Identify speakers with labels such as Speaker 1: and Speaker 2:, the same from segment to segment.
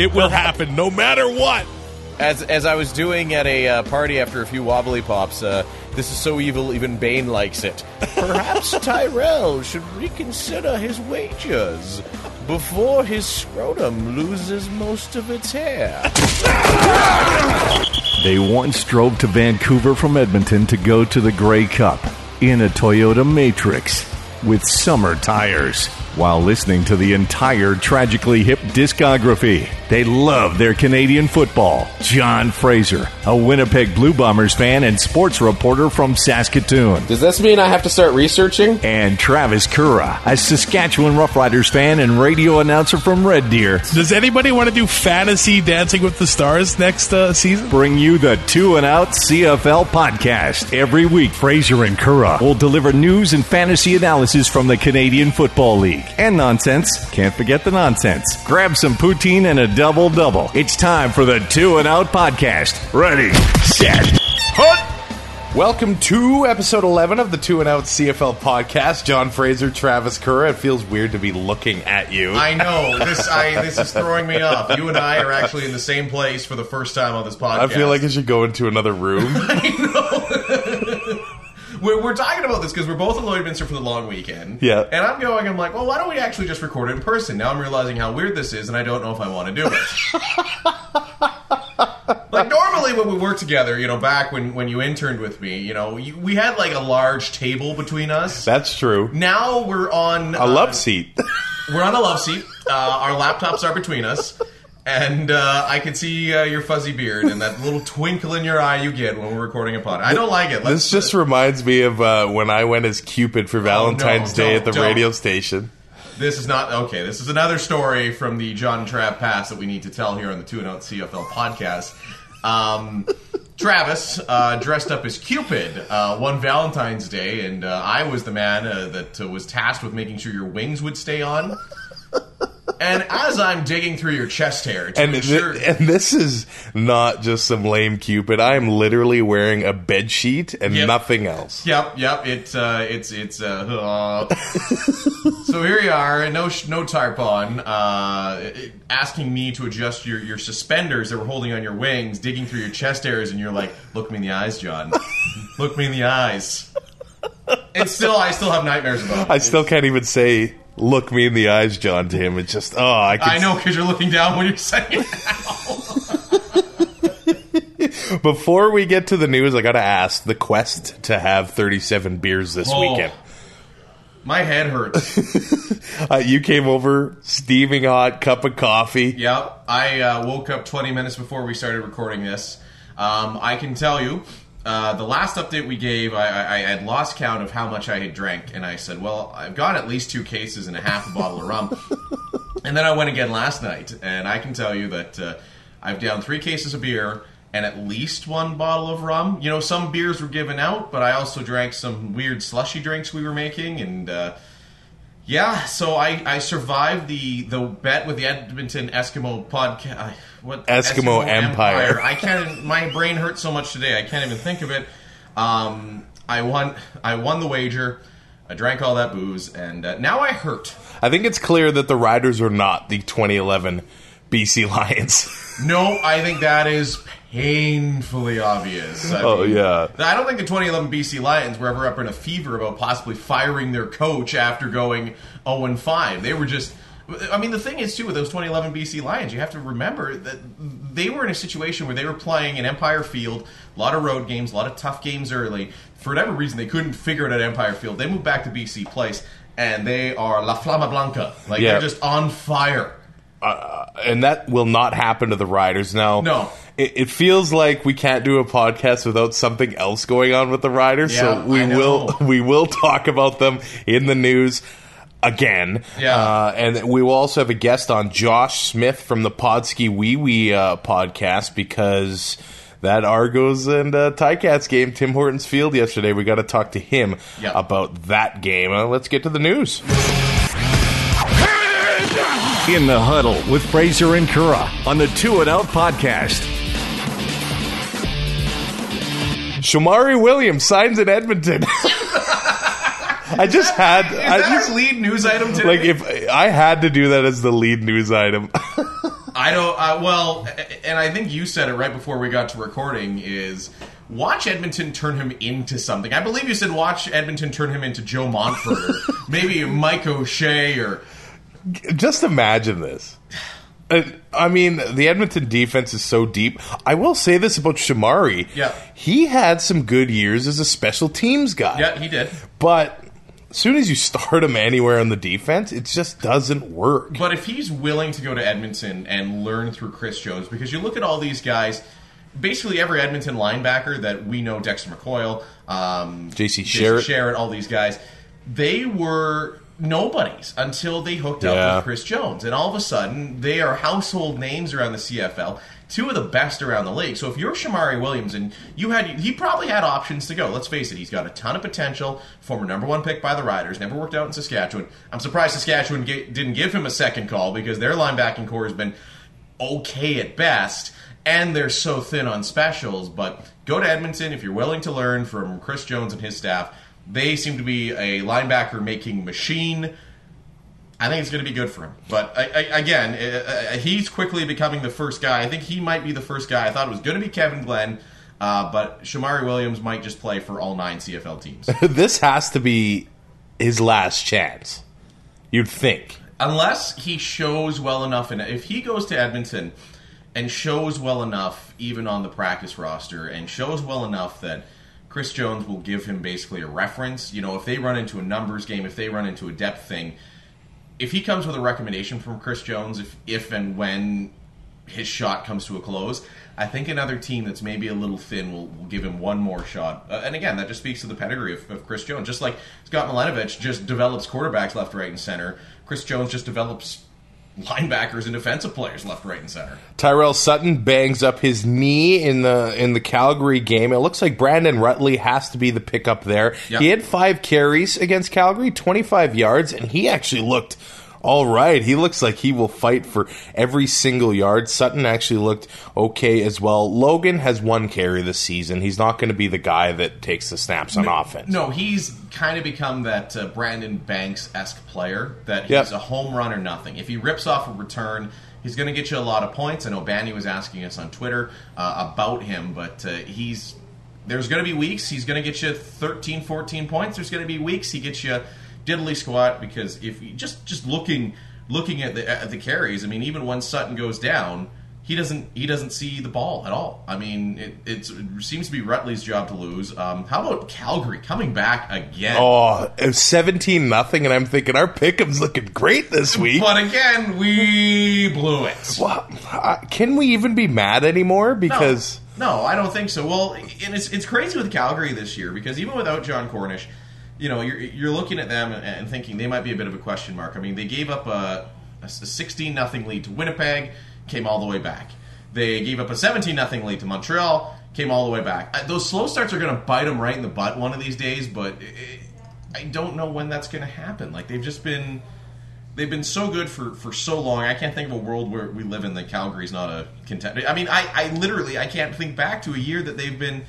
Speaker 1: It will happen no matter what.
Speaker 2: As as I was doing at a uh, party after a few wobbly pops, uh, this is so evil even Bane likes it. Perhaps Tyrell should reconsider his wagers before his scrotum loses most of its hair.
Speaker 3: They once drove to Vancouver from Edmonton to go to the Grey Cup in a Toyota Matrix with summer tires while listening to the entire Tragically Hip discography. They love their Canadian football. John Fraser, a Winnipeg Blue Bombers fan and sports reporter from Saskatoon.
Speaker 4: Does this mean I have to start researching?
Speaker 3: And Travis Currah, a Saskatchewan Roughriders fan and radio announcer from Red Deer.
Speaker 1: Does anybody want to do fantasy Dancing with the Stars next uh, season?
Speaker 3: Bring you the Two and Out CFL podcast. Every week, Fraser and Currah will deliver news and fantasy analysis from the Canadian Football League. And nonsense. Can't forget the nonsense. Grab some poutine and a double double. It's time for the Two and Out podcast. Ready, set, hut.
Speaker 5: Welcome to episode 11 of the Two and Out CFL podcast. John Fraser, Travis Currah. It feels weird to be looking at you.
Speaker 6: I know this. I this is throwing me off. You and I are actually in the same place for the first time on this podcast.
Speaker 5: I feel like I should go into another room.
Speaker 6: we're, we're talking about this because we're both at Lloydminster for the long weekend.
Speaker 5: Yeah.
Speaker 6: And I'm going. I'm like, well, why don't we actually just record it in person? Now I'm realizing how weird this is, and I don't know if I want to do it. like normally when we work together, you know, back when when you interned with me, you know, you, we had like a large table between us.
Speaker 5: That's true.
Speaker 6: Now we're on
Speaker 5: A love seat.
Speaker 6: We're on a love seat. Uh, our laptops are between us. And uh, I can see uh, your fuzzy beard and that little twinkle in your eye you get when we're recording a pod. I don't like it.
Speaker 5: This just reminds me of uh, when I went as Cupid for Valentine's Day at the
Speaker 6: Oh, don't,
Speaker 5: radio station.
Speaker 6: This is not okay. This is another story from the John Trapp past that we need to tell here on the Two and Out CFL podcast. Um, Travis uh, dressed up as Cupid uh, one Valentine's Day, and uh, I was the man uh, that uh, was tasked with making sure your wings would stay on. And as I'm digging through your chest hair to
Speaker 5: And, thi-
Speaker 6: ensure,
Speaker 5: and this is not just some lame Cupid. I am literally wearing a bed sheet and
Speaker 6: Yep.
Speaker 5: nothing else.
Speaker 6: Yep, yep. It, uh, it's it's. Uh, so here you are, no sh- no tarp on, uh, asking me to adjust your, your suspenders that were holding on your wings, digging through your chest hairs, and you're like, "Look me in the eyes, John. Look me in the eyes." And still, I still have nightmares about it.
Speaker 5: I still can't even say, look me in the eyes, John, to him. It's just, oh, I can
Speaker 6: I know because you're looking down when you're saying it.
Speaker 5: Before we get to the news, I got to ask the quest to have 37 beers this
Speaker 6: Oh.
Speaker 5: weekend.
Speaker 6: My head hurts.
Speaker 5: Uh, you came over, steaming hot cup of coffee.
Speaker 6: Yep, I uh, woke up 20 minutes before we started recording this. Um, I can tell you, uh, the last update we gave, I, I, I had lost count of how much I had drank, and I said, "Well, I've got at least two cases and a half a bottle of rum." and then I went again last night, and I can tell you that uh, I've down three cases of beer and at least one bottle of rum. You know, some beers were given out, but I also drank some weird slushy drinks we were making, and. Uh, yeah, so I, I survived the, the bet with the Edmonton Eskimo podcast. What
Speaker 5: Eskimo Empire.
Speaker 6: I can't. My brain hurts so much today. I can't even think of it. Um, I won. I won the wager. I drank all that booze, and uh, now I hurt.
Speaker 5: I think it's clear that the Riders are not the 2011 BC Lions.
Speaker 6: No, I think that is painfully obvious. I
Speaker 5: Oh, yeah.
Speaker 6: I don't think the 2011 BC Lions were ever up in a fever about possibly firing their coach after going 0 and 5. They were just. I mean, the thing is too with those 2011 BC Lions, you have to remember that they were in a situation where they were playing in Empire Field, a lot of road games, a lot of tough games early. For whatever reason, they couldn't figure it out at Empire Field. They moved back to BC Place, and they are La Flama Blanca. Like
Speaker 5: Yeah.
Speaker 6: they're just on fire.
Speaker 5: Uh, uh, and that will not happen to the Riders. Now,
Speaker 6: No.
Speaker 5: It, it feels like we can't do a podcast without something else going on with the Riders.
Speaker 6: Yeah,
Speaker 5: so we will we will talk about them in the news again.
Speaker 6: Yeah.
Speaker 5: Uh, and we will also have a guest on Josh Smith from the PodSkeeWeeWee uh, podcast because that Argos and uh, Ticats game, Tim Hortons Field yesterday. We got to talk to him
Speaker 6: Yeah.
Speaker 5: about that game. Uh, let's get to the news.
Speaker 3: In the huddle with Fraser and Currah on the Two and Out podcast.
Speaker 5: Shamari Williams signs in Edmonton. I just had.
Speaker 6: Is
Speaker 5: I
Speaker 6: that
Speaker 5: just
Speaker 6: lead news item today?
Speaker 5: like if I had to do that as the lead news item.
Speaker 6: I don't. Uh, well, and I think you said it right before we got to recording. Is watch Edmonton turn him into something. I believe you said watch Edmonton turn him into Joe Montford or maybe Mike O'Shea or
Speaker 5: Just imagine this. Uh, I mean, the Edmonton defense is so deep. I will say this about Shamari.
Speaker 6: Yeah.
Speaker 5: He had some good years as a special teams guy.
Speaker 6: yeah, he did.
Speaker 5: But as soon as you start him anywhere on the defense, it just doesn't work.
Speaker 6: But if he's willing to go to Edmonton and learn through Chris Jones, because you look at all these guys, basically every Edmonton linebacker that we know, Dexter McCoil, um,
Speaker 5: J.C. Sherritt.
Speaker 6: Sherritt, all these guys, they were nobodies until they hooked
Speaker 5: Yeah.
Speaker 6: up with Chris Jones, and all of a sudden they are household names around the CFL. Two of the best around the league. So if you're Shamari Williams and you had, he probably had options to go. Let's face it, he's got a ton of potential. Former number one pick by the Riders, never worked out in Saskatchewan. I'm surprised Saskatchewan didn't give him a second call because their linebacking core has been okay at best, and they're so thin on specials. But go to Edmonton if you're willing to learn from Chris Jones and his staff. They seem to be a linebacker making machine. I think it's going to be good for him. But I, I, again, uh, uh, he's quickly becoming the first guy. I think he might be the first guy. I thought it was going to be Kevin Glenn, uh, but Shamari Williams might just play for all nine CFL teams.
Speaker 5: this has to be his last chance. You'd think.
Speaker 6: unless he shows well enough and if he goes to Edmonton and shows well enough even on the practice roster and shows well enough that Chris Jones will give him basically a reference, you know, if they run into a numbers game, if they run into a depth thing, if he comes with a recommendation from Chris Jones if if and when his shot comes to a close, I think another team that's maybe a little thin will, will give him one more shot. Uh, and again, that just speaks to the pedigree of, of Chris Jones. Just like Scott Milanovich just develops quarterbacks left, right, and center, Chris Jones just develops linebackers and defensive players left, right, and center.
Speaker 5: Tyrell Sutton bangs up his knee in the in the Calgary game. It looks like Brandon Rutley has to be the pickup there.
Speaker 6: Yep.
Speaker 5: He had five carries against Calgary, twenty five yards, and he actually looked all right. He looks like he will fight for every single yard. Sutton actually looked okay as well. Logan has one carry this season. He's not going to be the guy that takes the snaps on offense.
Speaker 6: No, he's kind of become that uh, Brandon Banks esque player that he's
Speaker 5: Yep.
Speaker 6: a home run or nothing. If he rips off a return, he's going to get you a lot of points. I know Banny was asking us on Twitter uh, about him, but uh, he's there's going to be weeks he's going to get you 13, 14 points. There's going to be weeks he gets you diddly squat because if you just just looking looking at the at the carries, I mean, even when Sutton goes down. He doesn't. He doesn't see the ball at all. I mean, it, it's, it seems to be Rutley's job to lose. Um, how about Calgary coming back again?
Speaker 5: Oh, 17 nothing, and I'm thinking our pick'em's looking great this week.
Speaker 6: But again, we blew it.
Speaker 5: Well, uh, can we even be mad anymore? Because
Speaker 6: no, no, I don't think so. Well, and it's it's crazy with Calgary this year because even without Jon Cornish, you know, you're you're looking at them and, thinking they might be a bit of a question mark. I mean, they gave up a, a 16 nothing lead to Winnipeg, came all the way back. They gave up a 17 nothing lead to Montreal, came all the way back. Those slow starts are going to bite them right in the butt one of these days, but it, I don't know when that's going to happen. Like they've just been they've been so good for, for so long. I can't think of a world where we live in that Calgary's not a contender. I mean, I, I literally I can't think back to a year that they've been.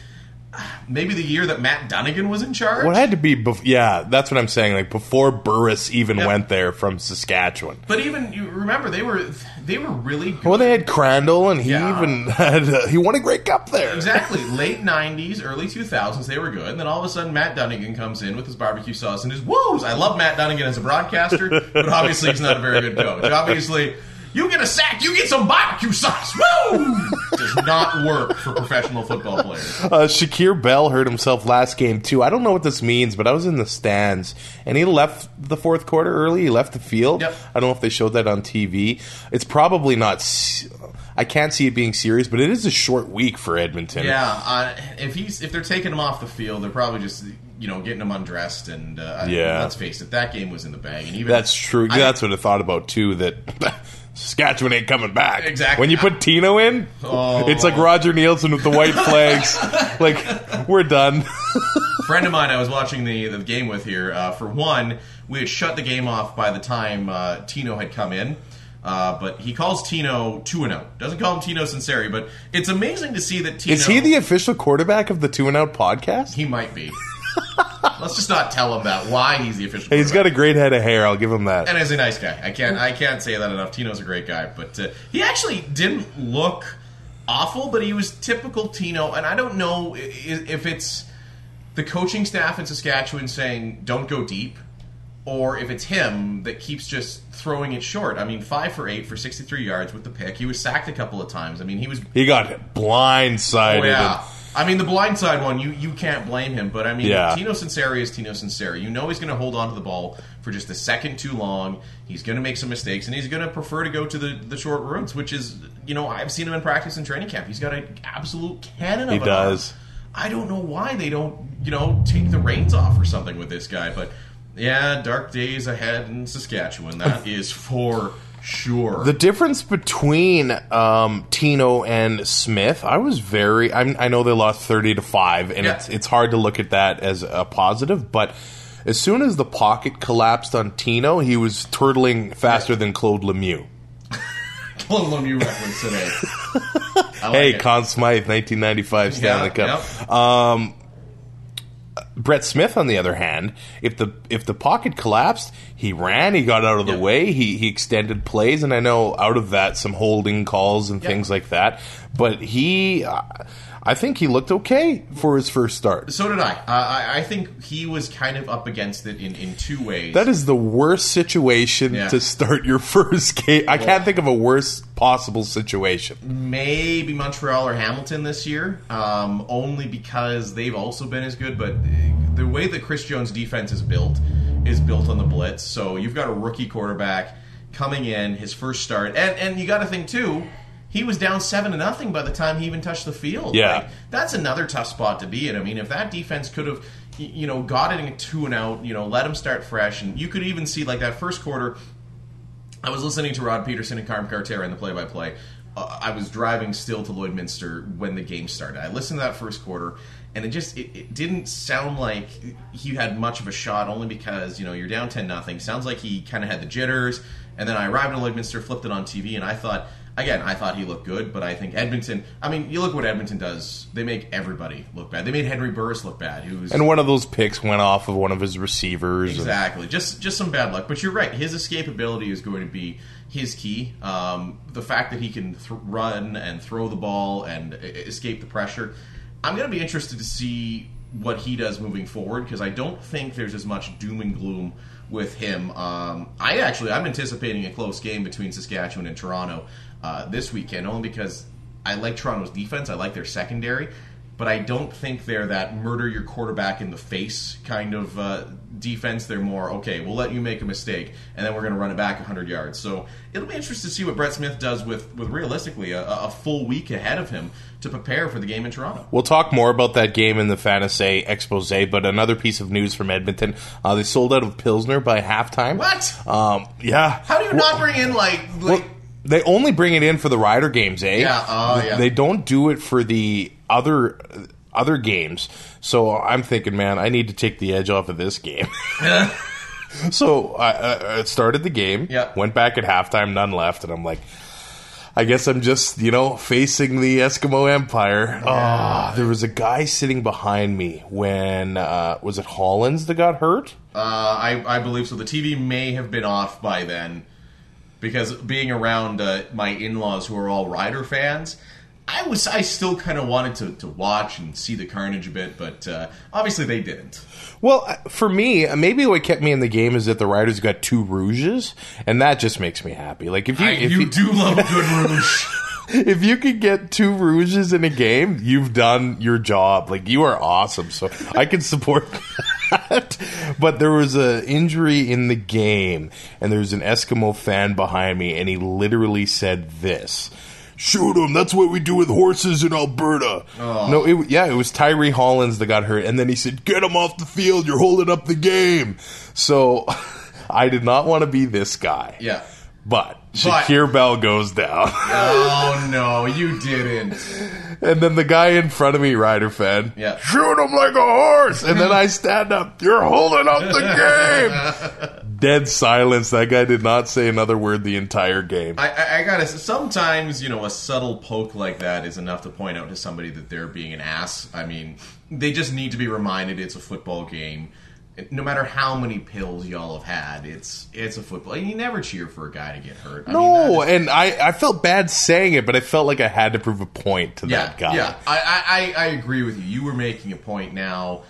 Speaker 6: Maybe the year that Matt Dunnigan was in charge.
Speaker 5: what had to be, bef- yeah, that's what I'm saying. Like before Burris even
Speaker 6: Yep.
Speaker 5: went there from Saskatchewan.
Speaker 6: But even you remember they were they were really good.
Speaker 5: Well, they had Crandell, and he
Speaker 6: Yeah.
Speaker 5: even had uh, he won a Grey Cup there.
Speaker 6: Exactly. Late '90s, early 2000s, they were good. And then all of a sudden, Matt Dunnigan comes in with his barbecue sauce and his woos. I love Matt Dunnigan as a broadcaster, but obviously he's not a very good coach. Obviously, you get a sack, you get some barbecue sauce. Woo! Does not work for professional football players.
Speaker 5: Uh, Shakir Bell hurt himself last game too. I don't know what this means, but I was in the stands and he left the fourth quarter early. He left the field.
Speaker 6: Yep.
Speaker 5: I don't know if they showed that on TV. It's probably not. I can't see it being serious, but it is a short week for Edmonton.
Speaker 6: Yeah, uh, if he's if they're taking him off the field, they're probably just you know getting him undressed. And uh,
Speaker 5: Yeah.
Speaker 6: let's face it, that game was in the bag. And even
Speaker 5: That's true.
Speaker 6: I-
Speaker 5: That's what I thought about too. That Saskatchewan ain't coming back.
Speaker 6: Exactly.
Speaker 5: When you put Tino in,
Speaker 6: Oh.
Speaker 5: it's like Roger Neilson with the white flags. like we're done.
Speaker 6: friend of mine I was watching the, the game with here. Uh, for one, we had shut the game off by the time uh, Tino had come in. Uh, but he calls Tino 2 and 0. Doesn't call him Tino Sunseri, but it's amazing to see that Tino.
Speaker 5: Is he the official quarterback of the Two and Out podcast?
Speaker 6: He might be. Let's just not tell him that. Why he's the official.
Speaker 5: Hey, he's got a great head of hair. I'll give him that.
Speaker 6: and he's a nice guy. I can't I can't say that enough. Tino's a great guy, but uh, he actually didn't look awful, but he was typical Tino. And I don't know if it's the coaching staff in Saskatchewan saying don't go deep, or if it's him that keeps just throwing it short. I mean, five for eight for sixty three yards with the pick. He was sacked a couple of times. I mean, he was
Speaker 5: He got blindsided.
Speaker 6: Oh, yeah. I mean, the blindside one, you, you can't blame him. But I mean,
Speaker 5: Yeah.
Speaker 6: Tino Sunseri is Tino Sunseri. You know he's going to hold on to the ball for just a second too long. He's going to make some mistakes, and he's going to prefer to go to the, the short routes, which is, you know, I've seen him in practice and training camp. He's got an absolute cannon of
Speaker 5: He
Speaker 6: an arm.
Speaker 5: does.
Speaker 6: I don't know why they don't, you know, take the reins off or something with this guy. But yeah, dark days ahead in Saskatchewan. That is for sure.
Speaker 5: The difference between um, Tino and Smith, I was very. I'm, I know they lost thirty to five, and
Speaker 6: Yeah.
Speaker 5: it's it's hard to look at that as a positive. But as soon as the pocket collapsed on Tino, he was turtling faster than Claude Lemieux.
Speaker 6: Little Lemieux reference today. Like
Speaker 5: hey,
Speaker 6: it.
Speaker 5: Conn Smythe, 1995 Stanley
Speaker 6: Yeah,
Speaker 5: Cup. Um, Brett Smith, on the other hand, if the if the pocket collapsed, he ran, he got out of the way, he he extended plays, and I know out of that some holding calls and things like that. But he, uh, I think he looked okay for his first start.
Speaker 6: So did I. Uh, I. I think he was kind of up against it in, in two ways.
Speaker 5: That is the worst situation
Speaker 6: Yeah.
Speaker 5: to start your first game. I can't think of a worse possible situation.
Speaker 6: maybe Montreal or Hamilton this year, um, only because they've also been as good. But uh, the way that Chris Jones' defense is built is built on the blitz. So you've got a rookie quarterback coming in, his first start, and and you got to think too. He was down seven to nothing by the time he even touched the field.
Speaker 5: Yeah.
Speaker 6: Like, that's another tough spot to be in. I mean, if that defense could have, you know, got it in a two and out, you know, let him start fresh, and you could even see like that first quarter. I was listening to Rod Pedersen and Carm Carter in the play-by-play. Uh, I was driving still to Lloydminster when the game started. I listened to that first quarter, and it just it, it didn't sound like he had much of a shot. Only because you know you're down ten nothing. Sounds like he kind of had the jitters. And then I arrived in Lloydminster, flipped it on TV, and I thought again, I thought he looked good, but I think Edmonton. I mean, you look what Edmonton does. They make everybody look bad. They made Henry Burris look bad, who's
Speaker 5: And one of those picks went off of one of his receivers. and-
Speaker 6: Exactly. Just just some bad luck. But you're right. His escapability is going to be his key. Um, the fact that he can th- run and throw the ball and escape the pressure. I'm going to be interested to see what he does moving forward because I don't think there's as much doom and gloom with him. Um, I actually I'm anticipating a close game between Saskatchewan and Toronto uh, this weekend only because I like Toronto's defense. I like their secondary but I don't think they're that murder your quarterback in the face kind of uh, defense. They're more okay. We'll let you make a mistake, and then we're going to run it back 100 yards. So it'll be interesting to see what Brett Smith does with with realistically a, a full week ahead of him to prepare for the game in Toronto.
Speaker 5: We'll talk more about that game in the fantasy expose, but another piece of news from Edmonton: uh, they sold out of Pilsner by halftime.
Speaker 6: What?
Speaker 5: Um, yeah.
Speaker 6: How do you not bring in like like?
Speaker 5: Well, they only bring it in for the Rider games, eh?
Speaker 6: Yeah, oh, yeah.
Speaker 5: They don't do it for the other other games. So I'm thinking, man, I need to take the edge off of this game. so I, I started the game.
Speaker 6: Yeah.
Speaker 5: Went back at halftime, none left, and I'm like. I guess I'm just, you know, facing the Eskimo Empire. Oh, there was a guy sitting behind me when uh, was it Hollins that got hurt?
Speaker 6: Uh, I, I believe so. The TV may have been off by then because being around uh, my in-laws who are all Rider fans, I was I still kind of wanted to, to watch and see the carnage a bit, but uh, obviously they didn't.
Speaker 5: Well, uh, for me, uh, maybe what kept me in the game is that the Riders got two rouges, and that just makes me happy. Like if you
Speaker 6: I,
Speaker 5: if
Speaker 6: you
Speaker 5: you,
Speaker 6: do love a good rouge.
Speaker 5: if you could get two rouges in a game, you've done your job. Like you are awesome. So I can support that. But there was a injury in the game, and there's an Eskimo fan behind me, and he literally said this. Shoot him! That's what we do with horses in Alberta. Oh. No, it, yeah, it was Tyree Hollins that got hurt, and then he said, "Get him off the field! You're holding up the game." So, I did not want to be this guy.
Speaker 6: yeah.
Speaker 5: But Shakir Bell goes down.
Speaker 6: Oh no, you didn't.
Speaker 5: And then the guy in front of me, Rider fan,
Speaker 6: Yeah.
Speaker 5: shoot him like a horse. And then I stand up, you're holding up the game. Dead silence. That guy did not say another word the entire game.
Speaker 6: I, I, I gotta. Sometimes you know a subtle poke like that is enough to point out to somebody that they're being an ass. I mean, they just need to be reminded it's a football game. No matter how many pills y'all have had, it's it's a football. You never cheer for a guy to get hurt. I mean,
Speaker 5: no, and I, I felt bad saying it, but I felt like I had to prove a point to
Speaker 6: yeah,
Speaker 5: that guy.
Speaker 6: yeah. I, I, I I agree with you. You were making a point now.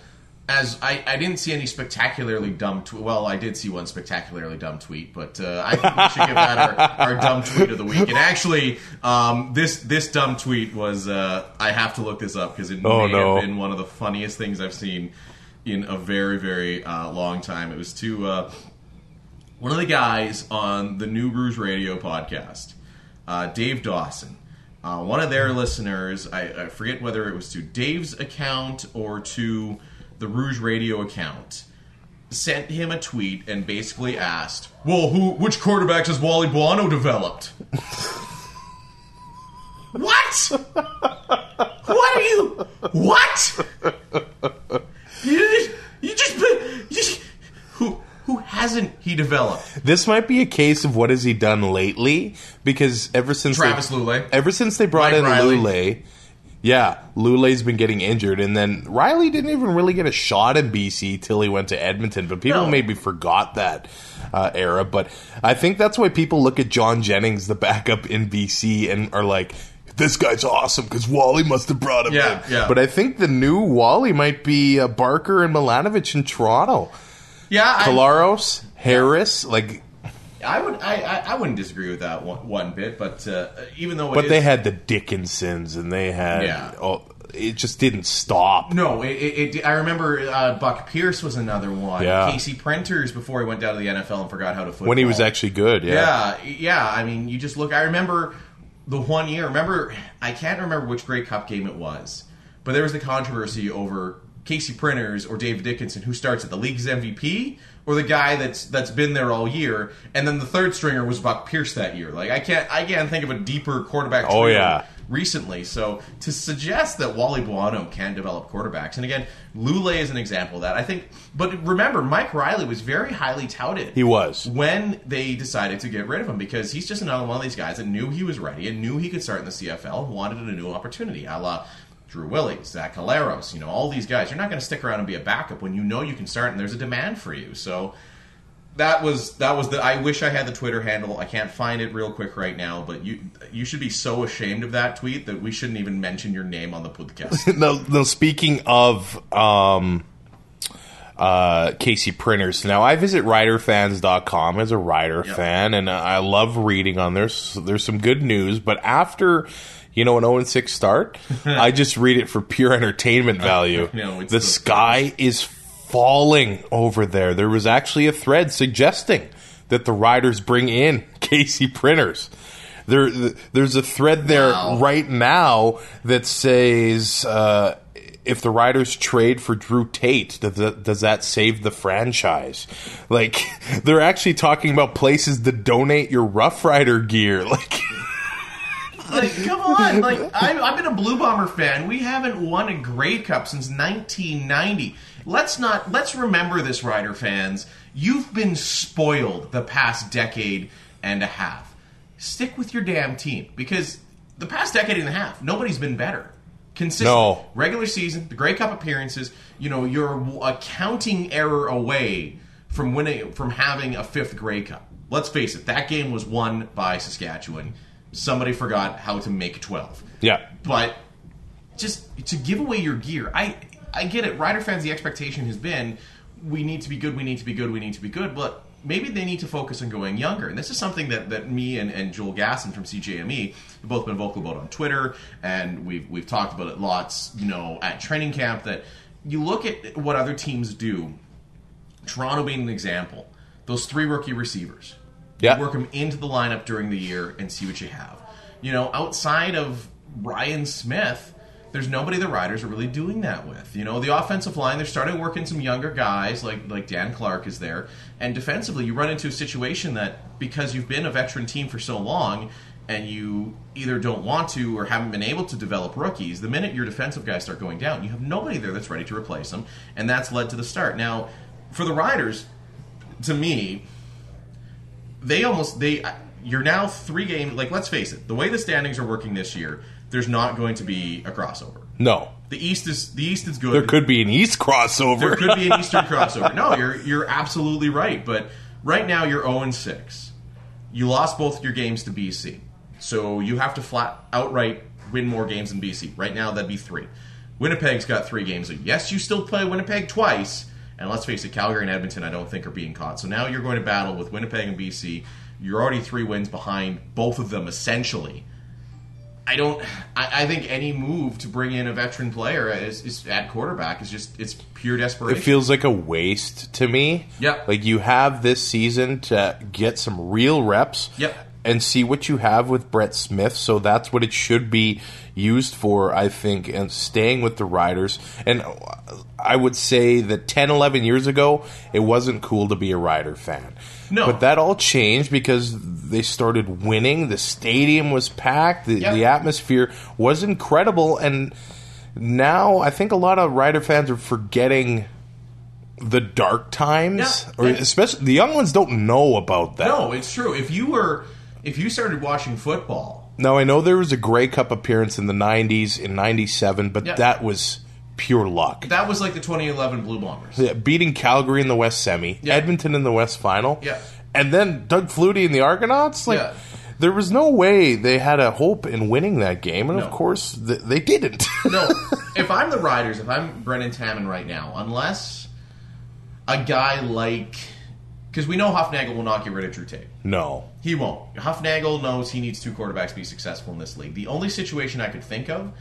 Speaker 6: As I, I didn't see any spectacularly dumb tweet. Well, I did see one spectacularly dumb tweet, but uh, I think we should give that our, our dumb tweet of the week. And actually, um, this this dumb tweet was uh, I have to look this up because it
Speaker 5: Oh,
Speaker 6: may
Speaker 5: no.
Speaker 6: have been one of the funniest things I've seen in a very very uh, long time. It was to uh, one of the guys on the New Rouge Radio podcast, uh, Dave Dawson. Uh, one of their listeners, I, I forget whether it was to Dave's account or to the Rouge Radio account, sent him a tweet and basically asked, "Well, who, which quarterbacks has Wally Buono developed?" what? What are you? What? You, you just, you just who who hasn't he developed?
Speaker 5: This might be a case of what has he done lately? Because ever since
Speaker 6: Travis
Speaker 5: they,
Speaker 6: Lulay.
Speaker 5: ever since they brought
Speaker 6: Mike
Speaker 5: in
Speaker 6: Reilly.
Speaker 5: Lulay, yeah, Lulay's been getting injured, and then Reilly didn't even really get a shot in BC till he went to Edmonton. But people
Speaker 6: No.
Speaker 5: maybe forgot that uh, era. But I think that's why people look at John Jennings, the backup in BC, and are like. This guy's awesome because Wally must have brought him
Speaker 6: Yeah,
Speaker 5: in.
Speaker 6: yeah.
Speaker 5: But I think the new Wally might be uh, Barker and Milanovich in Toronto.
Speaker 6: Yeah, I,
Speaker 5: Collaros, Harris, like
Speaker 6: I would I, I, I wouldn't disagree with that one, one bit, but uh, even though it
Speaker 5: But
Speaker 6: is-
Speaker 5: they had the Dickensons, and they had
Speaker 6: Yeah.
Speaker 5: oh, it just didn't stop.
Speaker 6: no, it, it, it, I remember uh, Buck Pierce was another one.
Speaker 5: Yeah.
Speaker 6: Casey Printers before he went down to the NFL and forgot how to football.
Speaker 5: When he was actually good, yeah.
Speaker 6: Yeah, yeah. I mean, you just look. I remember the one year. Remember, I can't remember which Grey Cup game it was, but there was the controversy over Casey Printers or David Dickenson, who starts at the league's MVP, or the guy that's that's been there all year, and then the third stringer was Buck Pierce that year. Like I can't I can't think of a deeper quarterback.
Speaker 5: Oh, yeah.
Speaker 6: recently. So to suggest that Wally Buono can develop quarterbacks, and again, Lulay is an example of that. I think, but remember, Mike Reilly was very highly touted
Speaker 5: He was.
Speaker 6: when they decided to get rid of him because he's just another one of these guys that knew he was ready and knew he could start in the CFL and wanted a new opportunity, a la Drew Willy, Zach Collaros, you know, all these guys. You're not going to stick around and be a backup when you know you can start and there's a demand for you. So that was that was the. I wish I had the Twitter handle. I can't find it real quick right now, but you you should be so ashamed of that tweet that we shouldn't even mention your name on the podcast.
Speaker 5: No, no. Speaking of um, uh, Casey Printers, now I visit riderfans.com as a rider
Speaker 6: Yep.
Speaker 5: fan, and I love reading on there. There's some good news, but after. You know, an 0 6 start, I just read it for pure entertainment value.
Speaker 6: No, it's
Speaker 5: the
Speaker 6: the-
Speaker 5: sky is falling over there. There was actually a thread suggesting that the riders bring in Casey Printers. There, there's a thread there
Speaker 6: Wow.
Speaker 5: right now that says uh, if the Riders trade for Drew Tate, does that, does that save the franchise? Like they're actually talking about places to donate your Rough Rider gear. Like
Speaker 6: like, come on! Like, I, I've been a Blue Bomber fan. We haven't won a Grey Cup since 1990. Let's not. Let's remember this, Rider fans. You've been spoiled the past decade and a half. Stick with your damn team because the past decade and a half, nobody's been better. Consistent
Speaker 5: No.
Speaker 6: regular season, the Grey Cup appearances. You know, you're a counting error away from winning, from having a fifth Grey Cup. Let's face it, that game was won by Saskatchewan. Somebody forgot how to make twelve.
Speaker 5: yeah,
Speaker 6: But just to give away your gear, I I get it. Rider fans, the expectation has been we need to be good, we need to be good, we need to be good, but maybe they need to focus on going younger. And this is something that, that me and, and Joel Gasson from CJME have both been vocal about on Twitter, and we've we've talked about it lots, you know, at training camp. That you look at what other teams do. Toronto being an example, those three rookie receivers.
Speaker 5: Yeah.
Speaker 6: Work them into the lineup during the year and see what you have. You know, outside of Ryan Smith, there's nobody the Riders are really doing that with. You know, the offensive line, they're starting working some younger guys, like like Dan Clark is there. And defensively, you run into a situation that because you've been a veteran team for so long and you either don't want to or haven't been able to develop rookies, the minute your defensive guys start going down, you have nobody there that's ready to replace them. And that's led to the start. Now, for the Riders, to me, they almost they you're now three games. Like let's face it, the way the standings are working this year, there's not going to be a crossover.
Speaker 5: No.
Speaker 6: The East is the East is good.
Speaker 5: There could be an East crossover.
Speaker 6: There could be an Eastern crossover. No, you're you're absolutely right. But right now you're 0 and 6. You lost both your games to BC. So you have to flat outright win more games than BC. Right now that'd be three. Winnipeg's got three games. Yes, you still play Winnipeg twice. And let's face it, Calgary and Edmonton I don't think are being caught. So now you're going to battle with Winnipeg and BC. You're already three wins behind both of them essentially. I don't. I, I think any move to bring in a veteran player is, is at quarterback is just it's pure desperation.
Speaker 5: It feels like a waste to me.
Speaker 6: Yeah,
Speaker 5: Like you have this season to get some real reps.
Speaker 6: Yep.
Speaker 5: And see what you have with Brett Smith. So that's what it should be used for, I think, and staying with the Riders. And I would say that 10, 11 years ago, it wasn't cool to be a Rider fan.
Speaker 6: No.
Speaker 5: But that all changed because they started winning. The stadium was packed. The,
Speaker 6: Yep.
Speaker 5: the atmosphere was incredible. And now I think a lot of Rider fans are forgetting the dark times,
Speaker 6: Yeah.
Speaker 5: or especially the young ones don't know about that.
Speaker 6: no, it's true. If you were if you started watching football,
Speaker 5: Now I know there was a Grey Cup appearance in the '90s in '97, but
Speaker 6: Yeah.
Speaker 5: that was pure luck.
Speaker 6: that was like the 2011 Blue Bombers.
Speaker 5: Yeah, beating Calgary in the West Semi,
Speaker 6: Yeah.
Speaker 5: Edmonton in the West Final,
Speaker 6: Yeah.
Speaker 5: and then Doug Flutie and the Argonauts. Like,
Speaker 6: Yeah.
Speaker 5: there was no way they had a hope in winning that game, and
Speaker 6: No.
Speaker 5: of course th- they didn't.
Speaker 6: no, if I'm the Riders, if I'm Brendan Taman right now, unless a guy like because we know Hufnagel will not get rid of Drew Tate.
Speaker 5: no,
Speaker 6: He won't. Hufnagel knows he needs two quarterbacks to be successful in this league. The only situation I could think of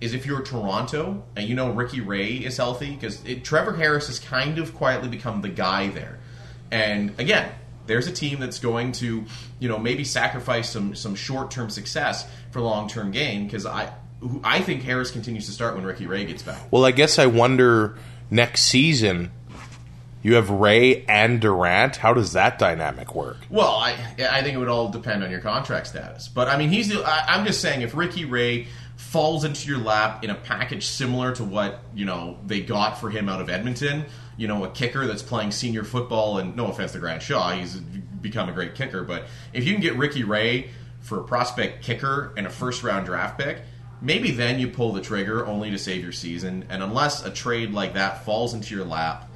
Speaker 6: is if you're Toronto and you know Ricky Ray is healthy because Trevor Harris has kind of quietly become the guy there. And again, there's a team that's going to, you know, maybe sacrifice some some short term success for long term gain because I I think Harris continues to start when Ricky Ray gets back.
Speaker 5: Well, I guess I wonder next season. You have Ray and Durant. How does that dynamic work?
Speaker 6: Well, I I think it would all depend on your contract status. But I mean, he's the, I, I'm just saying if Ricky Ray falls into your lap in a package similar to what you know they got for him out of Edmonton, you know, a kicker that's playing senior football, and no offense to Grant Shaw, he's become a great kicker, but if you can get Ricky Ray for a prospect kicker and a first round draft pick. Maybe then you pull the trigger only to save your season, and unless a trade like that falls into your lap,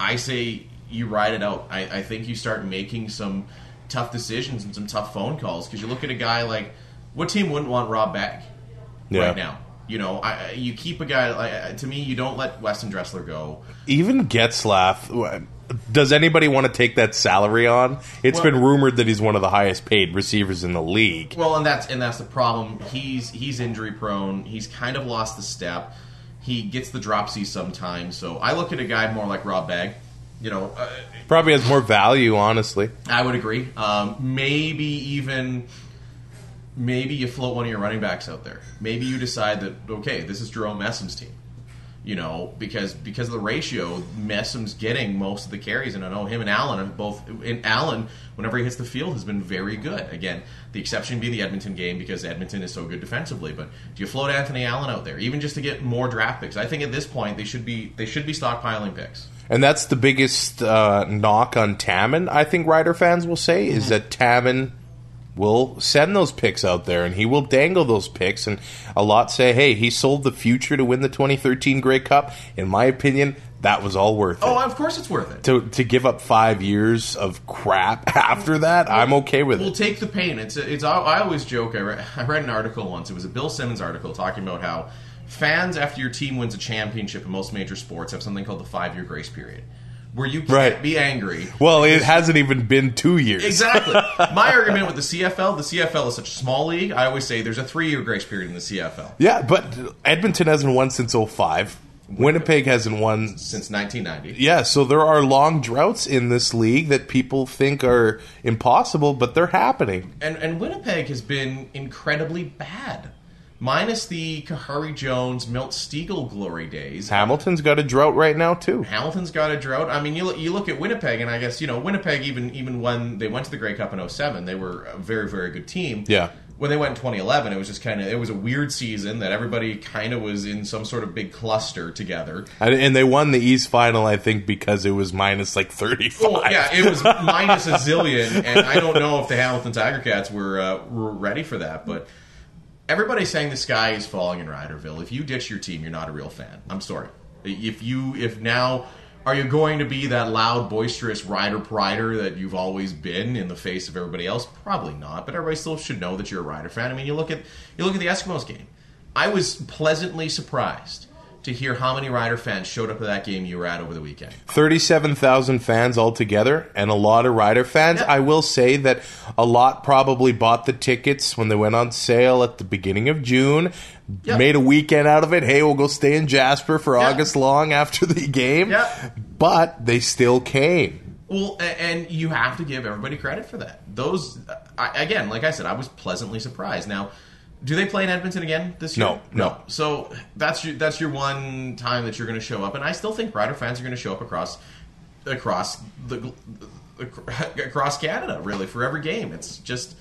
Speaker 6: I say you ride it out. I, I think you start making some tough decisions and some tough phone calls because you look at a guy like what team wouldn't want Rob Bagg
Speaker 5: Yeah.
Speaker 6: right now? You know, I, you keep a guy like uh, to me. You don't let Weston Dressler go.
Speaker 5: Even Getzlaff. Does anybody want to take that salary on? It's
Speaker 6: Well-
Speaker 5: been rumored that he's one of the highest paid receivers in the league.
Speaker 6: Well, and that's and that's the problem. He's he's injury prone. He's kind of lost the step. He gets the dropsy sometimes. So I look at a guy more like Rob Bagg. You know, uh,
Speaker 5: Probably has more value, honestly.
Speaker 6: I would agree. Um, maybe even maybe you float one of your running backs out there. Maybe you decide that okay, this is Jerome Messam's team. You know, because because of the ratio, Messam's getting most of the carries, and I know him and Allen have both. And Allen, whenever he hits the field, has been very good. Again, the exception being the Edmonton game because Edmonton is so good defensively. But do you float Anthony Allen out there, even just to get more draft picks? I think at this point they should be they should be stockpiling picks.
Speaker 5: And that's the biggest uh, knock on Taman, I think Rider fans will say, is that Taman will send those picks out there and he will dangle those picks. And a lot say, hey, he sold the future to win the 2013 Grey Cup. In my opinion, that was all worth it.
Speaker 6: Oh, of course it's worth it.
Speaker 5: to, to give up five years of crap after that, I'm okay with it.
Speaker 6: We'll take the pain. It's it's. I always joke. I read, I read an article once. It was a Bill Simmons article talking about how fans, after your team wins a championship in most major sports, have something called the five year grace period, where you can't
Speaker 5: Right.
Speaker 6: be angry.
Speaker 5: Well, it hasn't even been two years.
Speaker 6: Exactly. My argument with the CFL, the CFL is such a small league. I always say there's a three year grace period in the CFL
Speaker 5: Yeah, but Edmonton hasn't won since 05. Winnipeg hasn't won
Speaker 6: since 1990.
Speaker 5: Yeah, so there are long droughts in this league that people think are impossible, but they're happening.
Speaker 6: And and Winnipeg has been incredibly bad. Minus the Khari Jones, Milt Stegall glory days,
Speaker 5: Hamilton's got a drought right now too.
Speaker 6: Hamilton's got a drought. I mean, you look, you look at Winnipeg, and I guess you know Winnipeg. Even even when they went to the Grey Cup in 07, they were a very very good team.
Speaker 5: Yeah.
Speaker 6: when they went in 2011, it was just kind of it was a weird season that everybody kind of was in some sort of big cluster together.
Speaker 5: And, and they won the East final, I think, because it was minus like thirty five.
Speaker 6: Well, yeah, it was minus a zillion, and I don't know if the Hamilton Tiger Cats were uh, were ready for that. But everybody's saying the sky is falling in Riderville. If you ditch your team, you're not a real fan. I'm sorry. If you if now are you going to be that loud, boisterous rider prider that you've always been in the face of everybody else? Probably not. But everybody still should know that you're a rider fan. I mean, you look at you look at the Eskimos game. I was pleasantly surprised to hear how many Rider fans showed up at that game you were at over the weekend.
Speaker 5: 37,000 fans altogether and a lot of Rider fans.
Speaker 6: Yeah.
Speaker 5: I will say that a lot probably bought the tickets when they went on sale at the beginning of June,
Speaker 6: Yeah.
Speaker 5: made a weekend out of it. Hey, we'll go stay in Jasper for
Speaker 6: Yeah.
Speaker 5: August long after the game. But they still came.
Speaker 6: Well, and you have to give everybody credit for that. Those, uh, again, like I said, I was pleasantly surprised. Now, do they play in Edmonton again this year?
Speaker 5: No, no.
Speaker 6: So that's your that's your one time that you're going to show up, and I still think Rider fans are going to show up across across the across Canada, really, for every game. It's just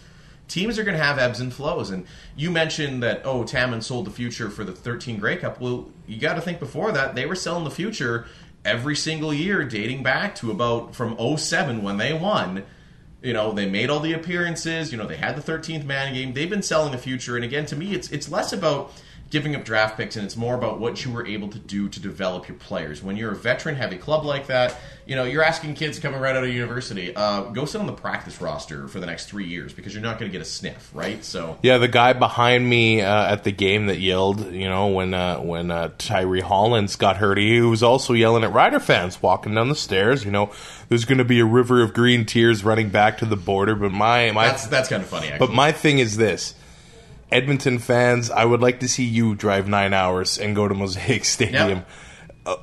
Speaker 6: teams are going to have ebbs and flows. And you mentioned that oh, Taman sold the future for the 13 Grey Cup. Well, you got to think before that they were selling the future every single year, dating back to about from 07 when they won. You know, they made all the appearances. You know, they had the 13th man game. They've been selling the future. And again, to me, it's it's less about giving up draft picks and it's more about what you were able to do to develop your players. When you're a veteran heavy club like that, you know, you're asking kids coming right out of university, uh, go sit on the practice roster for the next three years because you're not going to get a sniff, right? So
Speaker 5: Yeah, the guy behind me uh, at the game that yelled, you know, when uh, when uh, Tyree Hollins got hurt, he was also yelling at Rider fans walking down the stairs. You know, there's going to be a river of green tears running back to the border. But my my
Speaker 6: that's that's kind of funny. Actually.
Speaker 5: but my thing is this. Edmonton fans, I would like to see you drive nine hours and go to Mosaic Stadium.
Speaker 6: Yep.
Speaker 5: Uh,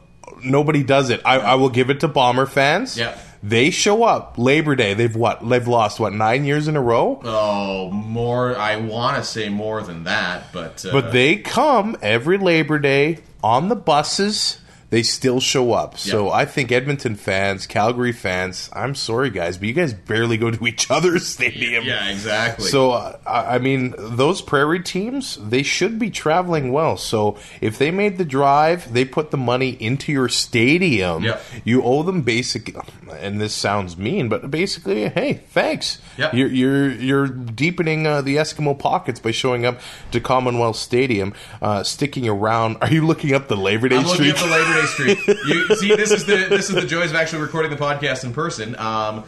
Speaker 5: nobody does it. I, I will give it to Bomber fans.
Speaker 6: Yep.
Speaker 5: They show up Labor Day. They've what? They've lost what nine years in a row.
Speaker 6: oh, more. I want to say more than that, but uh,
Speaker 5: But they come every Labor Day on the buses. They still show up. So
Speaker 6: Yeah.
Speaker 5: I think Edmonton fans, Calgary fans, I'm sorry guys, but you guys barely go to each other's stadium.
Speaker 6: yeah, exactly.
Speaker 5: So uh, I I mean, those prairie teams, they should be traveling well. So if they made the drive, they put the money into your stadium.
Speaker 6: Yep.
Speaker 5: You owe them basic, and this sounds mean, but basically, hey, thanks.
Speaker 6: Yep.
Speaker 5: You're you're you're deepening uh, the Eskimo pockets by showing up to Commonwealth Stadium, uh, sticking around. Are you looking up the Labor Day
Speaker 6: I'm looking
Speaker 5: streak?
Speaker 6: At the Labor Day streak. You see, this is the this is the joys of actually recording the podcast in person. Um,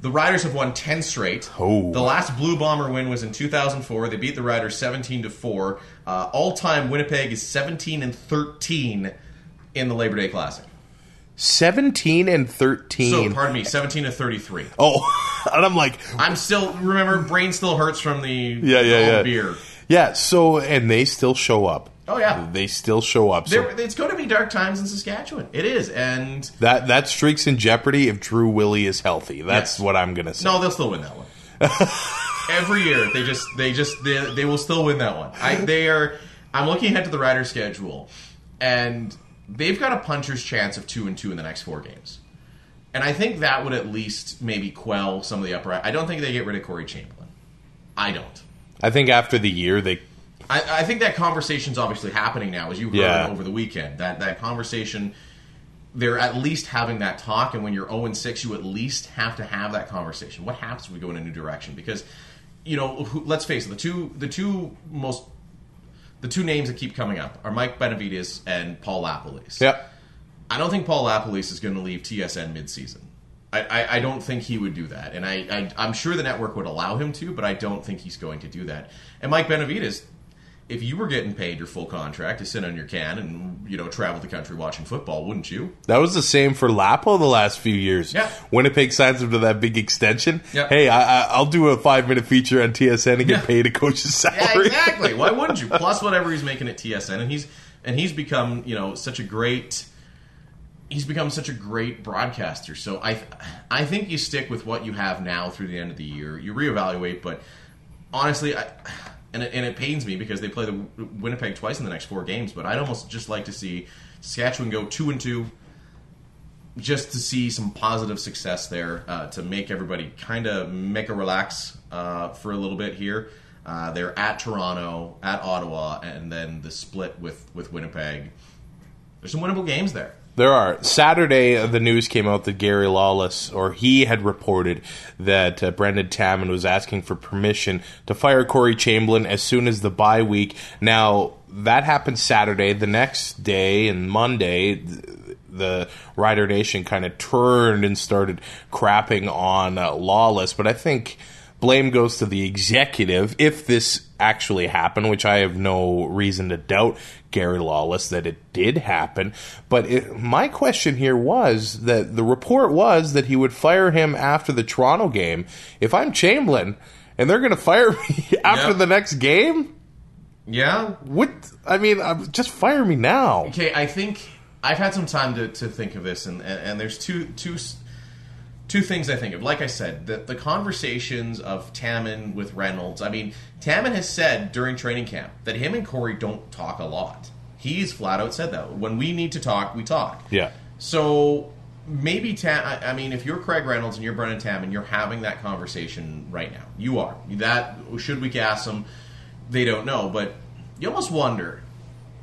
Speaker 6: the Riders have won ten straight.
Speaker 5: Oh.
Speaker 6: The last Blue Bomber win was in 2004. They beat the Riders 17 to four. Uh, All time, Winnipeg is 17 and 13 in the Labor Day Classic.
Speaker 5: Seventeen and thirteen.
Speaker 6: So, pardon me, 17 to 33.
Speaker 5: oh, and I'm like,
Speaker 6: I'm still remember, brain still hurts from the
Speaker 5: Yeah, yeah, yeah.
Speaker 6: beer.
Speaker 5: yeah. So and they still show up.
Speaker 6: Oh, yeah.
Speaker 5: they still show up. So
Speaker 6: There, it's going to be dark times in Saskatchewan. It is, and
Speaker 5: That that streak's in jeopardy if Drew Willy is healthy. That's
Speaker 6: Yes.
Speaker 5: what I'm gonna say.
Speaker 6: No, they'll still win that one. Every year, they just they just they, they will still win that one. I they are. I'm looking ahead to the Riders' schedule, and they've got a puncher's chance of two and two in the next four games. And I think that would at least maybe quell some of the upright. I don't think they get rid of Corey Chamblin. I don't.
Speaker 5: I think after the year they
Speaker 6: I, I think that conversation's obviously happening now, as you heard
Speaker 5: Yeah.
Speaker 6: over the weekend. That that conversation, they're at least having that talk, and when you're 0 and 6, you at least have to have that conversation. What happens if we go in a new direction? Because, you know, who, let's face it, the two the two most the two names that keep coming up are Mike Benevides and Paul LaPolice.
Speaker 5: yeah.
Speaker 6: I don't think Paul LaPolice is going to leave TSN midseason. I, I, I don't think he would do that, and I, I I'm sure the network would allow him to, but I don't think he's going to do that. And Mike Benevides, if you were getting paid your full contract to sit on your can and you know travel the country watching football, wouldn't you?
Speaker 5: That was the same for Lapo the last few years.
Speaker 6: Yeah.
Speaker 5: Winnipeg signs him to that big extension.
Speaker 6: Yeah.
Speaker 5: Hey, I, I, I'll do a five minute feature on TSN and get
Speaker 6: Yeah.
Speaker 5: paid a coach's
Speaker 6: Yeah,
Speaker 5: salary.
Speaker 6: exactly. Why wouldn't you? Plus whatever he's making at TSN, and he's and he's become you know such a great. He's become such a great broadcaster. So I, I think you stick with what you have now through the end of the year. You reevaluate, but honestly, I, and it, and it pains me because they play the Winnipeg twice in the next four games. But I'd almost just like to see Saskatchewan go two and two, just to see some positive success there uh, to make everybody kind of make a relax uh, for a little bit here. Uh, they're at Toronto, at Ottawa, and then the split with with Winnipeg. There's some winnable games there.
Speaker 5: There are. Saturday, uh, the news came out that Gary Lawless, or he had reported that uh, Brendan Taman was asking for permission to fire Corey Chamblin as soon as the bye week. Now, that happened Saturday. The next day and Monday, the Rider Nation kind of turned and started crapping on uh, Lawless. But I think blame goes to the executive if this actually happened, which I have no reason to doubt Gary Lawless that it did happen. But it, my question here was that the report was that he would fire him after the Toronto game. If I'm Chamblin and they're going to fire me after
Speaker 6: Yep.
Speaker 5: the next game,
Speaker 6: Yeah.
Speaker 5: what? I mean, just fire me now.
Speaker 6: Okay, I think I've had some time to, to think of this, and, and, and there's two two two things I think of. Like I said, the, the conversations of Taman with Reynolds. I mean, Taman has said during training camp that him and Corey don't talk a lot. He's flat out said that when we need to talk, we talk.
Speaker 5: Yeah.
Speaker 6: So maybe Tam. I I mean, if you're Craig Reynolds and you're Brennan Tam and you're having that conversation right now, you are. That should we gas them? They don't know, but you almost wonder: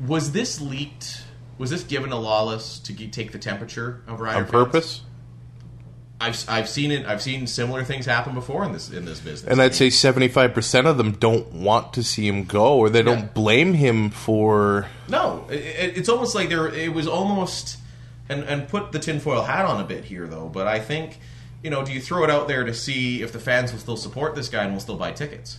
Speaker 6: was this leaked? Was this given to Lawless to take the temperature of Rider
Speaker 5: On purpose?
Speaker 6: I've I've seen it. I've seen similar things happen before in this in this business.
Speaker 5: And I'd say 75% of them don't want to see him go, or they
Speaker 6: Yeah.
Speaker 5: don't blame him for.
Speaker 6: No, it- it's almost like there. It was almost, and and put the tinfoil hat on a bit here though. But I think, you know, do you throw it out there to see if the fans will still support this guy and will still buy tickets?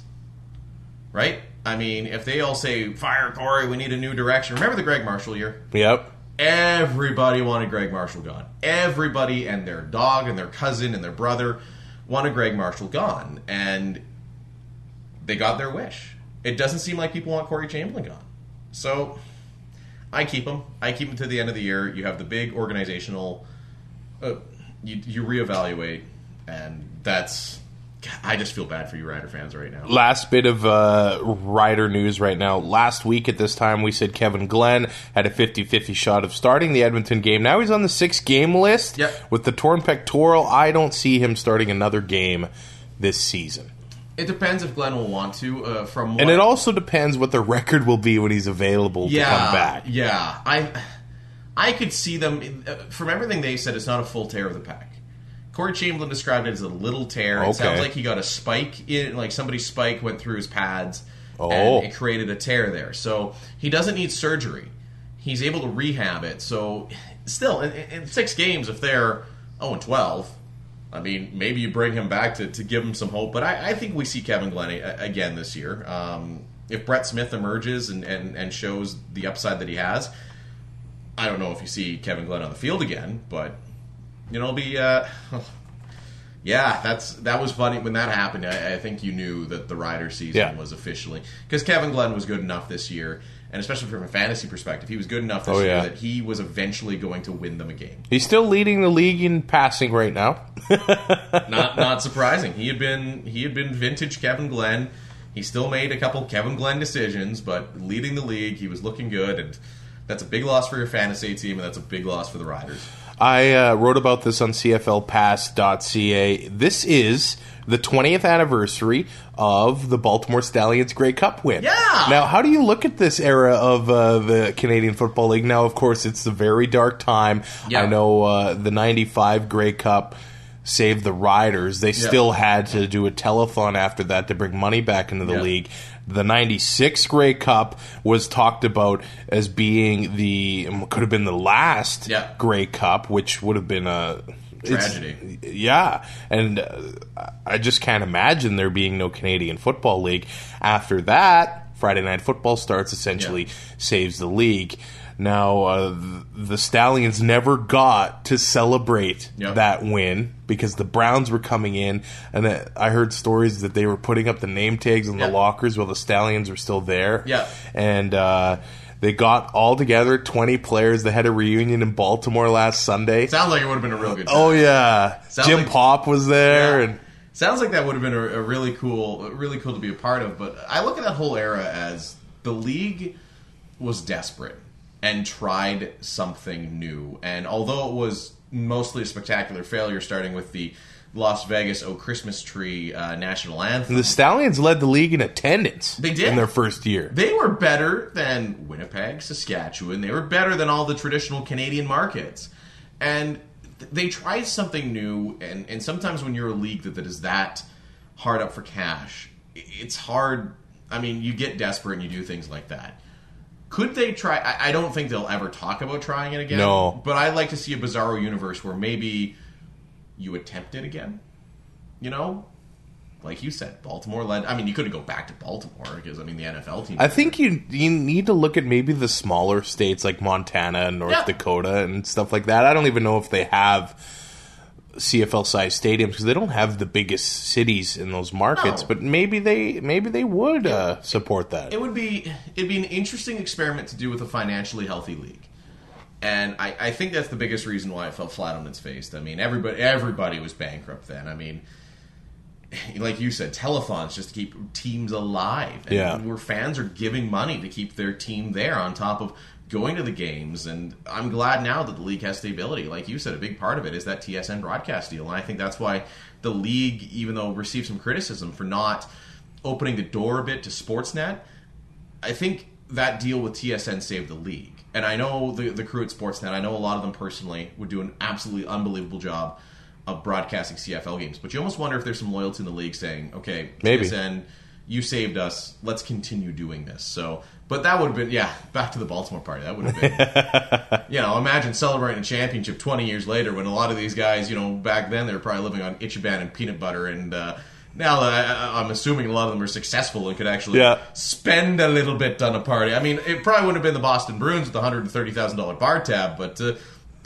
Speaker 6: Right. I mean, if they all say fire Corey, we need a new direction. Remember the Greg Marshall year?
Speaker 5: Yep.
Speaker 6: Everybody wanted Greg Marshall gone. Everybody and their dog and their cousin and their brother wanted Greg Marshall gone, and they got their wish. It doesn't seem like people want Corey Chamblin gone. So I keep him. I keep him to the end of the year. You have the big organizational. Uh, you you reevaluate, and that's. I just feel bad for you Rider fans right now.
Speaker 5: Last bit of uh, rider news right now. Last week at this time, we said Kevin Glenn had a 50 50 shot of starting the Edmonton game. Now he's on the six game list.
Speaker 6: Yep.
Speaker 5: With the torn pectoral, I don't see him starting another game this season.
Speaker 6: It depends if Glenn will want to. Uh, from
Speaker 5: And it also depends what the record will be when he's available to come back.
Speaker 6: Yeah, I I could see them uh, from everything they said. It's not a full tear of the pack. Corey Chamblin described it as a little tear. It sounds like he got a spike in, like somebody's spike went through his pads,
Speaker 5: Oh.
Speaker 6: and it created a tear there. So he doesn't need surgery. He's able to rehab it. So still, in, in six games, if they're zero and twelve. I mean, maybe you bring him back to, to give him some hope, but I, I think we see Kevin Glenn again this year. Um, if Brett Smith emerges and, and, and shows the upside that he has, I don't know if you see Kevin Glenn on the field again, but you know, it'll be uh, yeah, that's that was funny when that happened. I, I think you knew that the Rider season
Speaker 5: Yeah.
Speaker 6: was officially because Kevin Glenn was good enough this year, and especially from a fantasy perspective, he was good enough this
Speaker 5: Oh,
Speaker 6: year that he was eventually going to win them a game.
Speaker 5: He's still leading the league in passing right now.
Speaker 6: not not surprising. He had been he had been vintage Kevin Glenn. He still made a couple Kevin Glenn decisions, but leading the league, he was looking good, and that's a big loss for your fantasy team, and that's a big loss for the Riders.
Speaker 5: I uh, wrote about this on CFLPass.ca. This is the 20th anniversary of the Baltimore Stallions Grey Cup win.
Speaker 6: Yeah!
Speaker 5: Now, how do you look at this era of uh, the Canadian Football League? Now, of course, it's a very dark time.
Speaker 6: Yeah.
Speaker 5: I know uh, the 95 Grey Cup saved the Riders. They still had to do a telethon after that to bring money back into the
Speaker 6: Yeah.
Speaker 5: league. The 96 Grey Cup was talked about as being the could have been the last
Speaker 6: Yeah.
Speaker 5: Grey Cup, which would have been a it's-
Speaker 6: Tragedy.
Speaker 5: Yeah, and uh, I just can't imagine there being no Canadian Football League. After that, Friday Night Football starts, essentially
Speaker 6: Yeah.
Speaker 5: saves the league. Now, uh, the Stallions never got to celebrate
Speaker 6: Yep.
Speaker 5: that win because the Browns were coming in, and I heard stories that they were putting up the name tags on
Speaker 6: Yeah.
Speaker 5: the lockers while the Stallions were still there.
Speaker 6: Yeah.
Speaker 5: and uh, they got all together, twenty players. They had a reunion in Baltimore last Sunday.
Speaker 6: Sounds like it would have been a real good.
Speaker 5: Oh yeah,
Speaker 6: Sounds
Speaker 5: Jim
Speaker 6: like-
Speaker 5: Popp was there,
Speaker 6: Yeah.
Speaker 5: and
Speaker 6: Sounds like that would have been a, a really cool, really cool to be a part of. But I look at that whole era as the league was desperate and tried something new. And although it was mostly a spectacular failure, starting with the Las Vegas "Oh Christmas Tree" uh, national anthem.
Speaker 5: The Stallions led the league in attendance.
Speaker 6: They did.
Speaker 5: in their first year.
Speaker 6: They were better than Winnipeg, Saskatchewan. They were better than all the traditional Canadian markets. And th- they tried something new. And, and sometimes when you're a league that, that is that hard up for cash, it's hard. I mean, you get desperate and you do things like that. Could they try? I, I don't think they'll ever talk about trying it again.
Speaker 5: No.
Speaker 6: But I'd like to see a Bizarro universe where maybe you attempt it again. You know? Like you said, Baltimore led. I mean, you couldn't go back to Baltimore because, I mean, the NFL team.
Speaker 5: I think you you need to look at maybe the smaller states like Montana and North
Speaker 6: Yeah.
Speaker 5: Dakota and stuff like that. I don't even know if they have CFL size stadiums because they don't have the biggest cities in those markets.
Speaker 6: No.
Speaker 5: But maybe they maybe they would uh, support that.
Speaker 6: it would be it'd be an interesting experiment to do with a financially healthy league. And I, I think that's the biggest reason why it fell flat on its face. I mean, everybody everybody was bankrupt then. I mean, like you said, telethons just to keep teams alive. And
Speaker 5: Yeah.
Speaker 6: where fans are giving money to keep their team there on top of going to the games. And I'm glad now that the league has stability. Like you said, a big part of it is that TSN broadcast deal. And I think that's why the league, even though received some criticism for not opening the door a bit to Sportsnet, I think that deal with TSN saved the league. And I know the, the crew at Sportsnet, I know a lot of them personally would do an absolutely unbelievable job of broadcasting CFL games. But you almost wonder if there's some loyalty in the league saying, okay,
Speaker 5: Maybe.
Speaker 6: TSN, you saved us. Let's continue doing this. So, but that would have been, yeah, back to the Baltimore party. That would have been, you know, imagine celebrating a championship 20 years later when a lot of these guys, you know, back then they were probably living on Ichiban and peanut butter. And uh, now I, I'm assuming a lot of them are successful and could actually
Speaker 5: Yeah.
Speaker 6: spend a little bit on a party. I mean, it probably wouldn't have been the Boston Bruins with the $130,000 bar tab, but uh,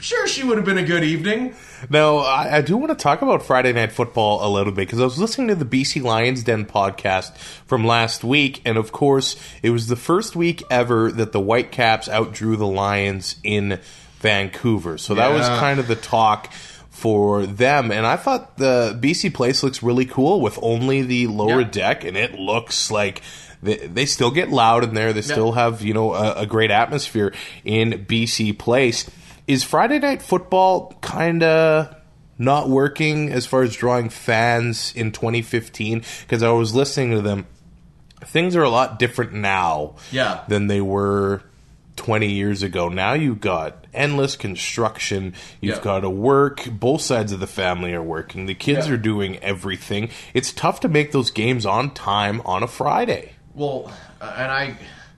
Speaker 6: sure, she would have been a good evening.
Speaker 5: Now, I, I do want to talk about Friday Night Football a little bit because I was listening to the BC Lions Den podcast from last week, and of course, it was the first week ever that the Whitecaps outdrew the Lions in Vancouver. So that was kind of the talk for them, and I thought the BC place looks really cool with only the lower
Speaker 6: Yeah.
Speaker 5: deck, and it looks like. They, they still get loud in there. They still have, you know, a, a great atmosphere in BC Place. Is Friday Night Football kind of not working as far as drawing fans in 2015? Because I was listening to them. Things are a lot different now
Speaker 6: Yeah.
Speaker 5: than they were 20 years ago. Now you've got endless construction. You've
Speaker 6: Yeah.
Speaker 5: got to work. Both sides of the family are working. The kids
Speaker 6: Yeah.
Speaker 5: are doing everything. It's tough to make those games on time on a Friday.
Speaker 6: Well, and I.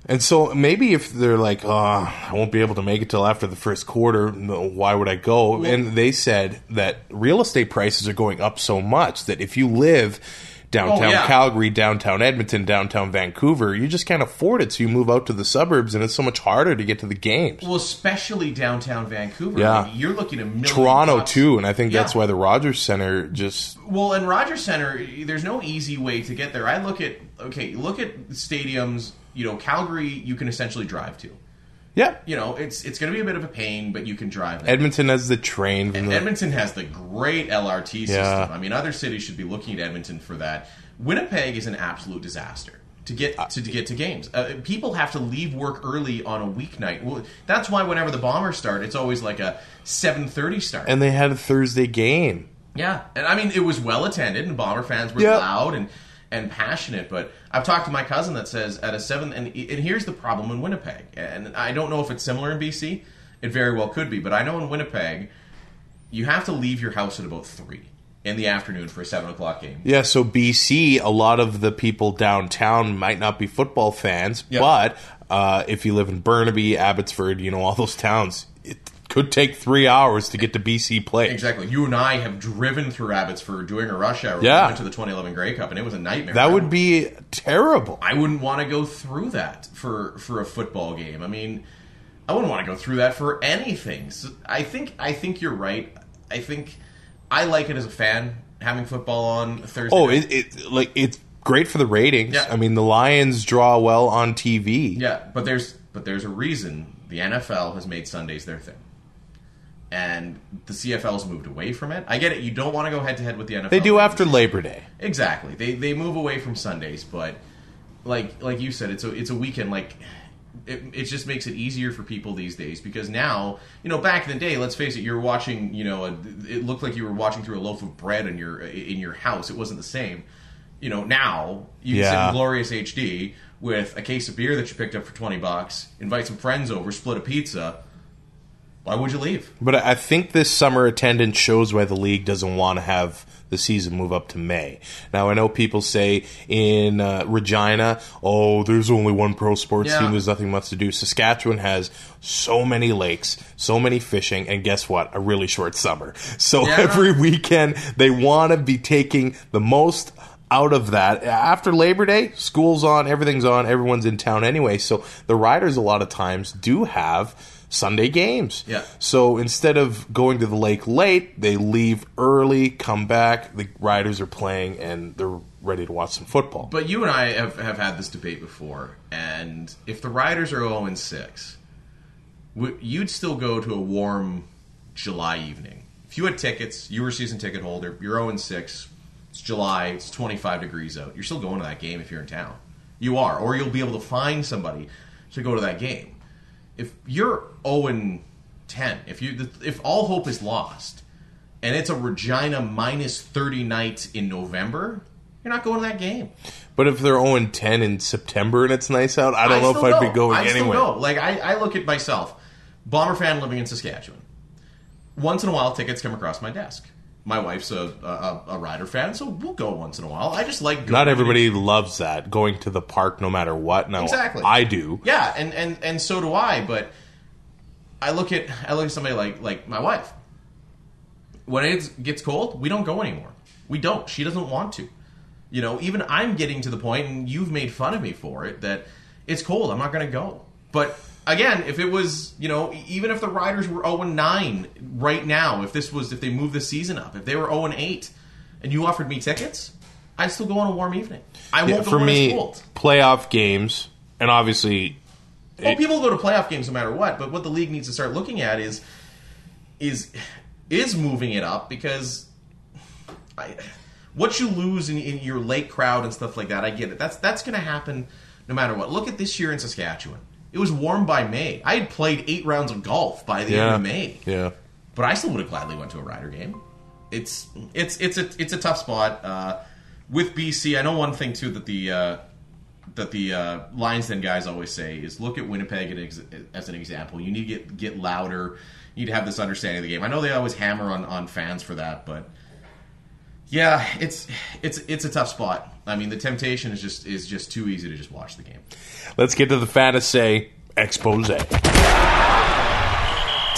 Speaker 5: And so maybe if they're like, oh, I won't be able to make it till after the first quarter, no, why would I go? and they said that real estate prices are going up so much that if you live downtown
Speaker 6: Oh, yeah.
Speaker 5: Calgary, downtown Edmonton, downtown Vancouver, you just can't afford it. So you move out to the suburbs and it's so much harder to get to the games.
Speaker 6: Well, especially downtown Vancouver.
Speaker 5: Yeah.
Speaker 6: I mean, you're looking at million
Speaker 5: Toronto
Speaker 6: bucks.
Speaker 5: too, and I think that's why the Rogers Center just
Speaker 6: Well, and Rogers Center, there's no easy way to get there. I look at okay, look at stadiums. You know, Calgary, you can essentially drive to.
Speaker 5: Yeah.
Speaker 6: You know, it's it's going to be a bit of a pain, but you can drive there.
Speaker 5: Edmonton has the train. From the,
Speaker 6: Edmonton has the great LRT system.
Speaker 5: Yeah.
Speaker 6: I mean, other cities should be looking at Edmonton for that. Winnipeg is an absolute disaster to get to, to get to games. Uh, people have to leave work early on a weeknight. Well, that's why whenever the Bombers start, it's always like a seven thirty start.
Speaker 5: and they had a Thursday game.
Speaker 6: Yeah, and I mean it was well attended, and Bomber fans were
Speaker 5: Yeah.
Speaker 6: loud and and passionate. But I've talked to my cousin that says at a seven, and and here's the problem in Winnipeg, and I don't know if it's similar in BC. It very well could be, but I know in Winnipeg, you have to leave your house at about three in the afternoon for a seven o'clock game.
Speaker 5: Yeah, so BC, a lot of the people downtown might not be football fans,
Speaker 6: Yeah.
Speaker 5: but uh, if you live in Burnaby, Abbotsford, you know, all those towns, it could take three hours to get to BC Place.
Speaker 6: Exactly. You and I have driven through Abbotsford during a rush hour.
Speaker 5: Yeah.
Speaker 6: We went to the 2011 Grey Cup, and it was a nightmare.
Speaker 5: That would be terrible.
Speaker 6: I wouldn't want to go through that for for a football game. I mean, I wouldn't want to go through that for anything. So I think I think you're right. I think I like it as a fan having football on Thursday.
Speaker 5: Oh, it, it like it's great for the ratings.
Speaker 6: Yeah.
Speaker 5: I mean, the Lions draw well on TV.
Speaker 6: yeah, but there's but there's a reason the NFL has made Sundays their thing. And the CFL's moved away from it. I get it. You don't want to go head to head with the NFL.
Speaker 5: They do after Labor Day.
Speaker 6: Exactly. They they move away from Sundays, but like like you said, it's a it's a weekend. Like it, it just makes it easier for people these days because now you know back in the day let's face it you're watching you know a, it looked like you were watching through a loaf of bread in your in your house it wasn't the same you know now you can sit in glorious hd with a case of beer that you picked up for 20 bucks invite some friends over split a pizza why would you leave
Speaker 5: But I think this summer attendance shows why the league doesn't want to have the season move up to May. Now I know people say in uh, Regina, "Oh, there's only one pro sports
Speaker 6: Yeah.
Speaker 5: team. There's nothing much to do." Saskatchewan has so many lakes, so many fishing, and guess what? A really short summer. So
Speaker 6: Yeah.
Speaker 5: every weekend they want to be taking the most out of that after Labor Day, school's on, everything's on, everyone's in town anyway. So the riders a lot of times do have Sunday games.
Speaker 6: Yeah.
Speaker 5: So instead of going to the lake late, they leave early, come back, the riders are playing and they're ready to watch some football.
Speaker 6: But you and I have, have had this debate before, and if the Riders are 0 and 6, you'd still go to a warm July evening. If you had tickets, you were a season ticket holder, you're 0 and 6, it's July, it's 25 degrees out. You're still going to that game if you're in town. You are, or you'll be able to find somebody to go to that game. If you're 0 and 10, if you if all hope is lost, and it's a Regina minus 30 night in November, you're not going to that game.
Speaker 5: But if they're 0 and 10 in September and it's nice out, I don't know if I'd
Speaker 6: go.
Speaker 5: be going
Speaker 6: I
Speaker 5: anyway.
Speaker 6: Still go. Like I, I look at myself, bomber fan living in Saskatchewan. Once in a while, tickets come across my desk. My wife's a, a, a rider fan, so we'll go once in a while. I just like going.
Speaker 5: Not everybody loves that, going to the park no matter what. No,
Speaker 6: Exactly.
Speaker 5: I do.
Speaker 6: Yeah, and, and, and so do I. But I look at I look at somebody like like my wife. When it gets cold, we don't go anymore. We don't. She doesn't want to. You know, even I'm getting to the point, and you've made fun of me for it, that it's cold. I'm not going to go. But again, if it was, you know, even if the Riders were 0 9 right now, if this was, if they moved the season up, if they were 0 8, and you offered me tickets, I'd still go on a warm evening. I won't go
Speaker 5: for me, playoff games, and obviously,
Speaker 6: Well, people go to playoff games no matter what, but what the league needs to start looking at is is is moving it up because I, what you lose in, in your late crowd and stuff like that, I get it. That's that's going to happen no matter what. Look at this year in Saskatchewan. It was warm by May. I had played eight rounds of golf by the end of May,
Speaker 5: yeah.
Speaker 6: but I still would have gladly went to a Rider game. It's it's it's a it's a tough spot uh, with BC. I know one thing too that the uh, that the uh, Lions Den guys always say is look at Winnipeg as, as an example. You need to get get louder. You need to have this understanding of the game. I know they always hammer on, on fans for that, but yeah, it's it's it's a tough spot. I mean, the temptation is just is just too easy to just watch the game.
Speaker 5: Let's get to the fantasy expose.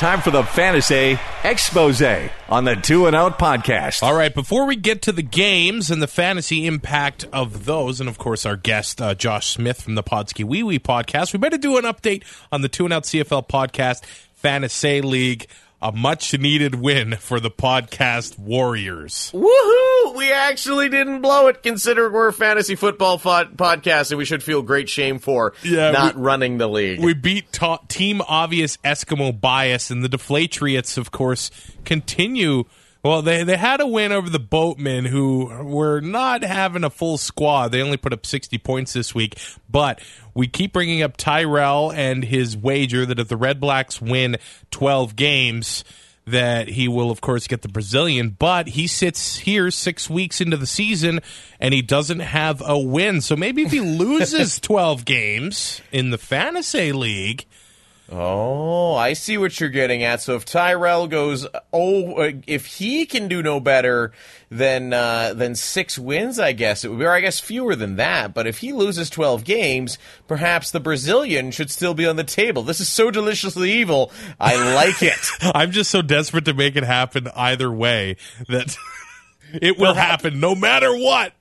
Speaker 3: Time for the Fantasy Expose on the Two and Out podcast.
Speaker 1: All right, before we get to the games and the fantasy impact of those, and of course our guest uh, Josh Smith from the PodSkeeWeeWee podcast, we better do an update on the Two and Out CFL podcast Fantasy League. A much needed win for the podcast Warriors.
Speaker 2: Woohoo! We actually didn't blow it, considering we're a fantasy football fo- podcast, and we should feel great shame for
Speaker 1: Yeah,
Speaker 2: not
Speaker 1: we-
Speaker 2: running the league.
Speaker 1: We beat ta- Team Obvious Eskimo Bias, and the Deflatriots, of course, continue. Well, they, they had a win over the Boatmen, who were not having a full squad. They only put up 60 points this week. But we keep bringing up Tyrell and his wager that if the Red Blacks win 12 games, that he will, of course, get the Brazilian. But he sits here six weeks into the season and he doesn't have a win. So maybe if he loses 12 games in the fantasy league,
Speaker 2: Oh, I see what you're getting at. So if Tyrell goes, oh, if he can do no better than uh, than six wins, I guess it would be, or I guess fewer than that. But if he loses 12 games, perhaps the Brazilian should still be on the table. This is so deliciously evil. I like it.
Speaker 1: I'm just so desperate to make it happen either way that it will happen no matter what.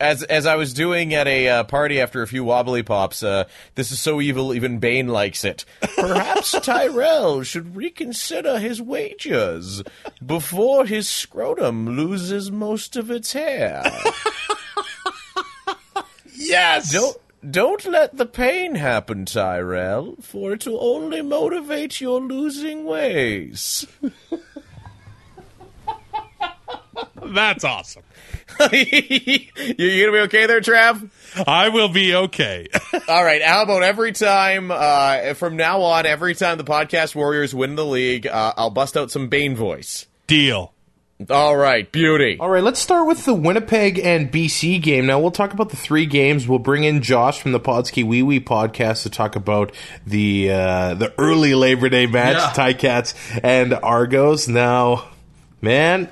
Speaker 2: As as I was doing at a uh, party after a few wobbly pops, uh, this is so evil even Bane likes it. Perhaps Tyrell should reconsider his wagers before his scrotum loses most of its hair.
Speaker 1: Yes.
Speaker 2: Don't don't let the pain happen, Tyrell, for it will only motivate your losing ways.
Speaker 1: That's awesome.
Speaker 2: you, you gonna be okay there, Trav?
Speaker 1: I will be okay.
Speaker 2: All right. How about every time uh, from now on, every time the podcast Warriors win the league, uh, I'll bust out some Bane voice.
Speaker 1: Deal.
Speaker 2: All right, beauty.
Speaker 5: All right, let's start with the Winnipeg and BC game. Now we'll talk about the three games. We'll bring in Josh from the PodSkeeWeeWee podcast to talk about the uh, the early Labor Day match,
Speaker 6: Yeah.
Speaker 5: Ticats and Argos. Now, man,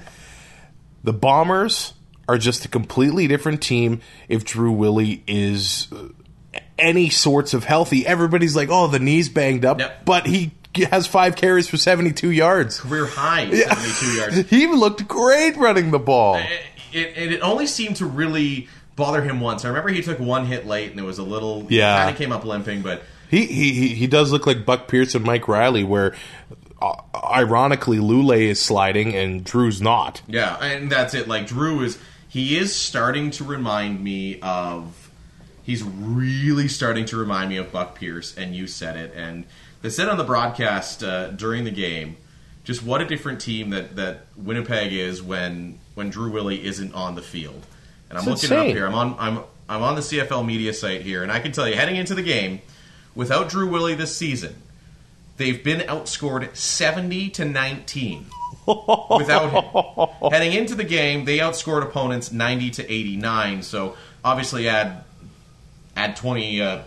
Speaker 5: the Bombers are just a completely different team if Drew Willy is uh, any sorts of healthy. Everybody's like, "Oh, the knee's banged up,"
Speaker 6: Yep.
Speaker 5: but he has five carries for seventy two yards.
Speaker 6: Career high, 72 yards.
Speaker 5: He looked great running the ball.
Speaker 6: It, it, it only seemed to really bother him once. I remember he took one hit late and it was a little.
Speaker 5: Yeah.
Speaker 6: Kind of came up limping, but
Speaker 5: He, he he- he does look like Buck Pierce and Mike Reilly, where uh, ironically Lulay is sliding and Drew's not.
Speaker 6: Yeah, and that's it. Like Drew is, he is starting to remind me of. He's really starting to remind me of Buck Pierce, and you said it. And they said on the broadcast uh, during the game, just what a different team that that Winnipeg is when when Drew Willy isn't on the field. And I'm
Speaker 5: It's
Speaker 6: looking up here. I'm on I'm I'm on the CFL media site here, and I can tell you, heading into the game, without Drew Willy this season, they've been outscored 70 to 19 without him. Heading into the game, they outscored opponents 90 to 89. So obviously, add add 20, uh,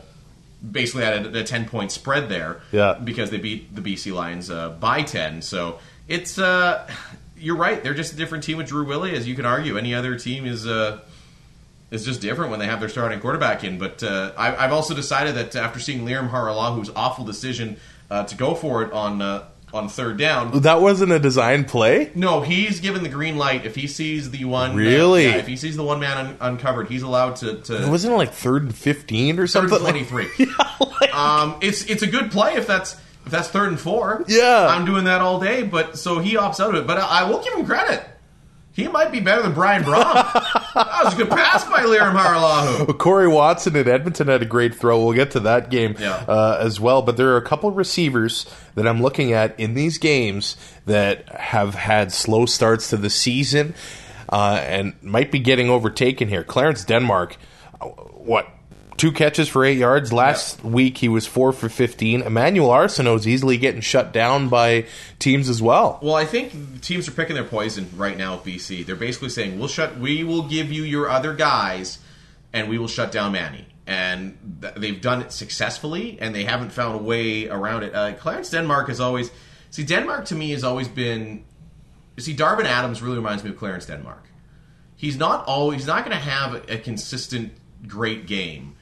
Speaker 6: basically added a 10 point spread there.
Speaker 5: Yeah.
Speaker 6: because they beat the BC Lions uh, by 10. So it's uh, you're right. They're just a different team with Drew Willy, as you can argue. Any other team is. Uh, is just different when they have their starting quarterback in. But uh, I, I've also decided that after seeing Liam Harallahu's awful decision uh, to go for it on uh, on third down,
Speaker 5: That wasn't a design play.
Speaker 6: no, he's given the green light. If he sees the one,
Speaker 5: Really?
Speaker 6: yeah, if he sees the one man un- uncovered, he's allowed to. to
Speaker 5: Wasn't it like third and fifteen or
Speaker 6: third
Speaker 5: something?
Speaker 6: and twenty three. um, it's it's a good play if that's if that's third and four.
Speaker 5: Yeah.
Speaker 6: I'm doing that all day. But so he opts out of it. But I, I will give him credit. He might be better than Brian Brohm. that was a good pass by Liam Haralahu.
Speaker 5: Corey Watson at Edmonton had a great throw. We'll get to that game
Speaker 6: Yeah.
Speaker 5: uh, as well. But there are a couple receivers that I'm looking at in these games that have had slow starts to the season uh, and might be getting overtaken here. Clarence Denmark, uh, what? Two catches for eight yards. Last week he was four for fifteen. Emmanuel Arceneaux's easily getting shut down by teams as well.
Speaker 6: Well, I think teams are picking their poison right now At BC. They're basically saying, "We'll shut. We will give you your other guys, and we will shut down Manny." And th- they've done it successfully, and they haven't found a way around it. Uh, Clarence Denmark has always see Denmark to me has always been. See, Darvin Adams really reminds me of Clarence Denmark. He's not always. He's not going to have a consistent great game.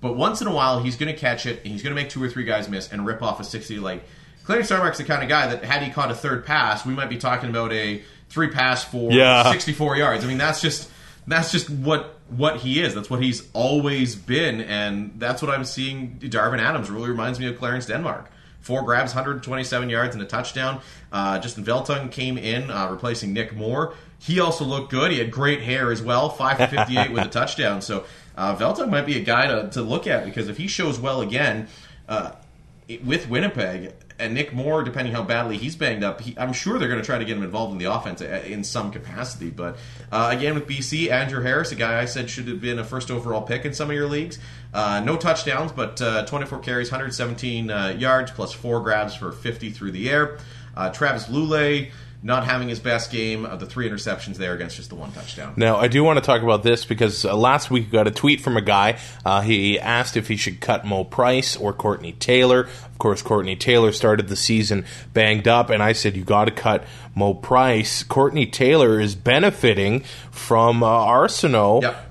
Speaker 6: But once in a while, he's going to catch it, and he's going to make two or three guys miss and rip off a 60. Like, Clarence Denmark's the kind of guy that, had he caught a third pass, we might be talking about a three pass for
Speaker 5: Yeah.
Speaker 6: 64 yards. I mean, that's just that's just what what he is. That's what he's always been, and that's what I'm seeing. Darvin Adams really reminds me of Clarence Denmark. Four grabs, 127 yards, and a touchdown. Uh, Justin Veltung came in, uh, replacing Nick Moore. He also looked good. He had great hair as well, 5 for 58 with a touchdown. So uh, Veltung might be a guy to, to look at because if he shows well again uh, with Winnipeg and Nick Moore, depending how badly he's banged up, he, I'm sure they're going to try to get him involved in the offense uh, in some capacity. But uh, again, with BC, Andrew Harris, a guy I said should have been a first overall pick in some of your leagues. Uh, no touchdowns, but uh, 24 carries, 117 uh, yards, plus four grabs for 50 through the air. Travis Lulay not having his best game of the three interceptions there against just the one touchdown.
Speaker 5: Now, I do want to talk about this because uh, last week we got a tweet from a guy. Uh, he asked if he should cut Mo Price or Courtney Taylor. Of course, Courtney Taylor started the season banged up, and I said you got to cut Mo Price. Courtney Taylor is benefiting from uh, Arceneaux.
Speaker 6: Yep.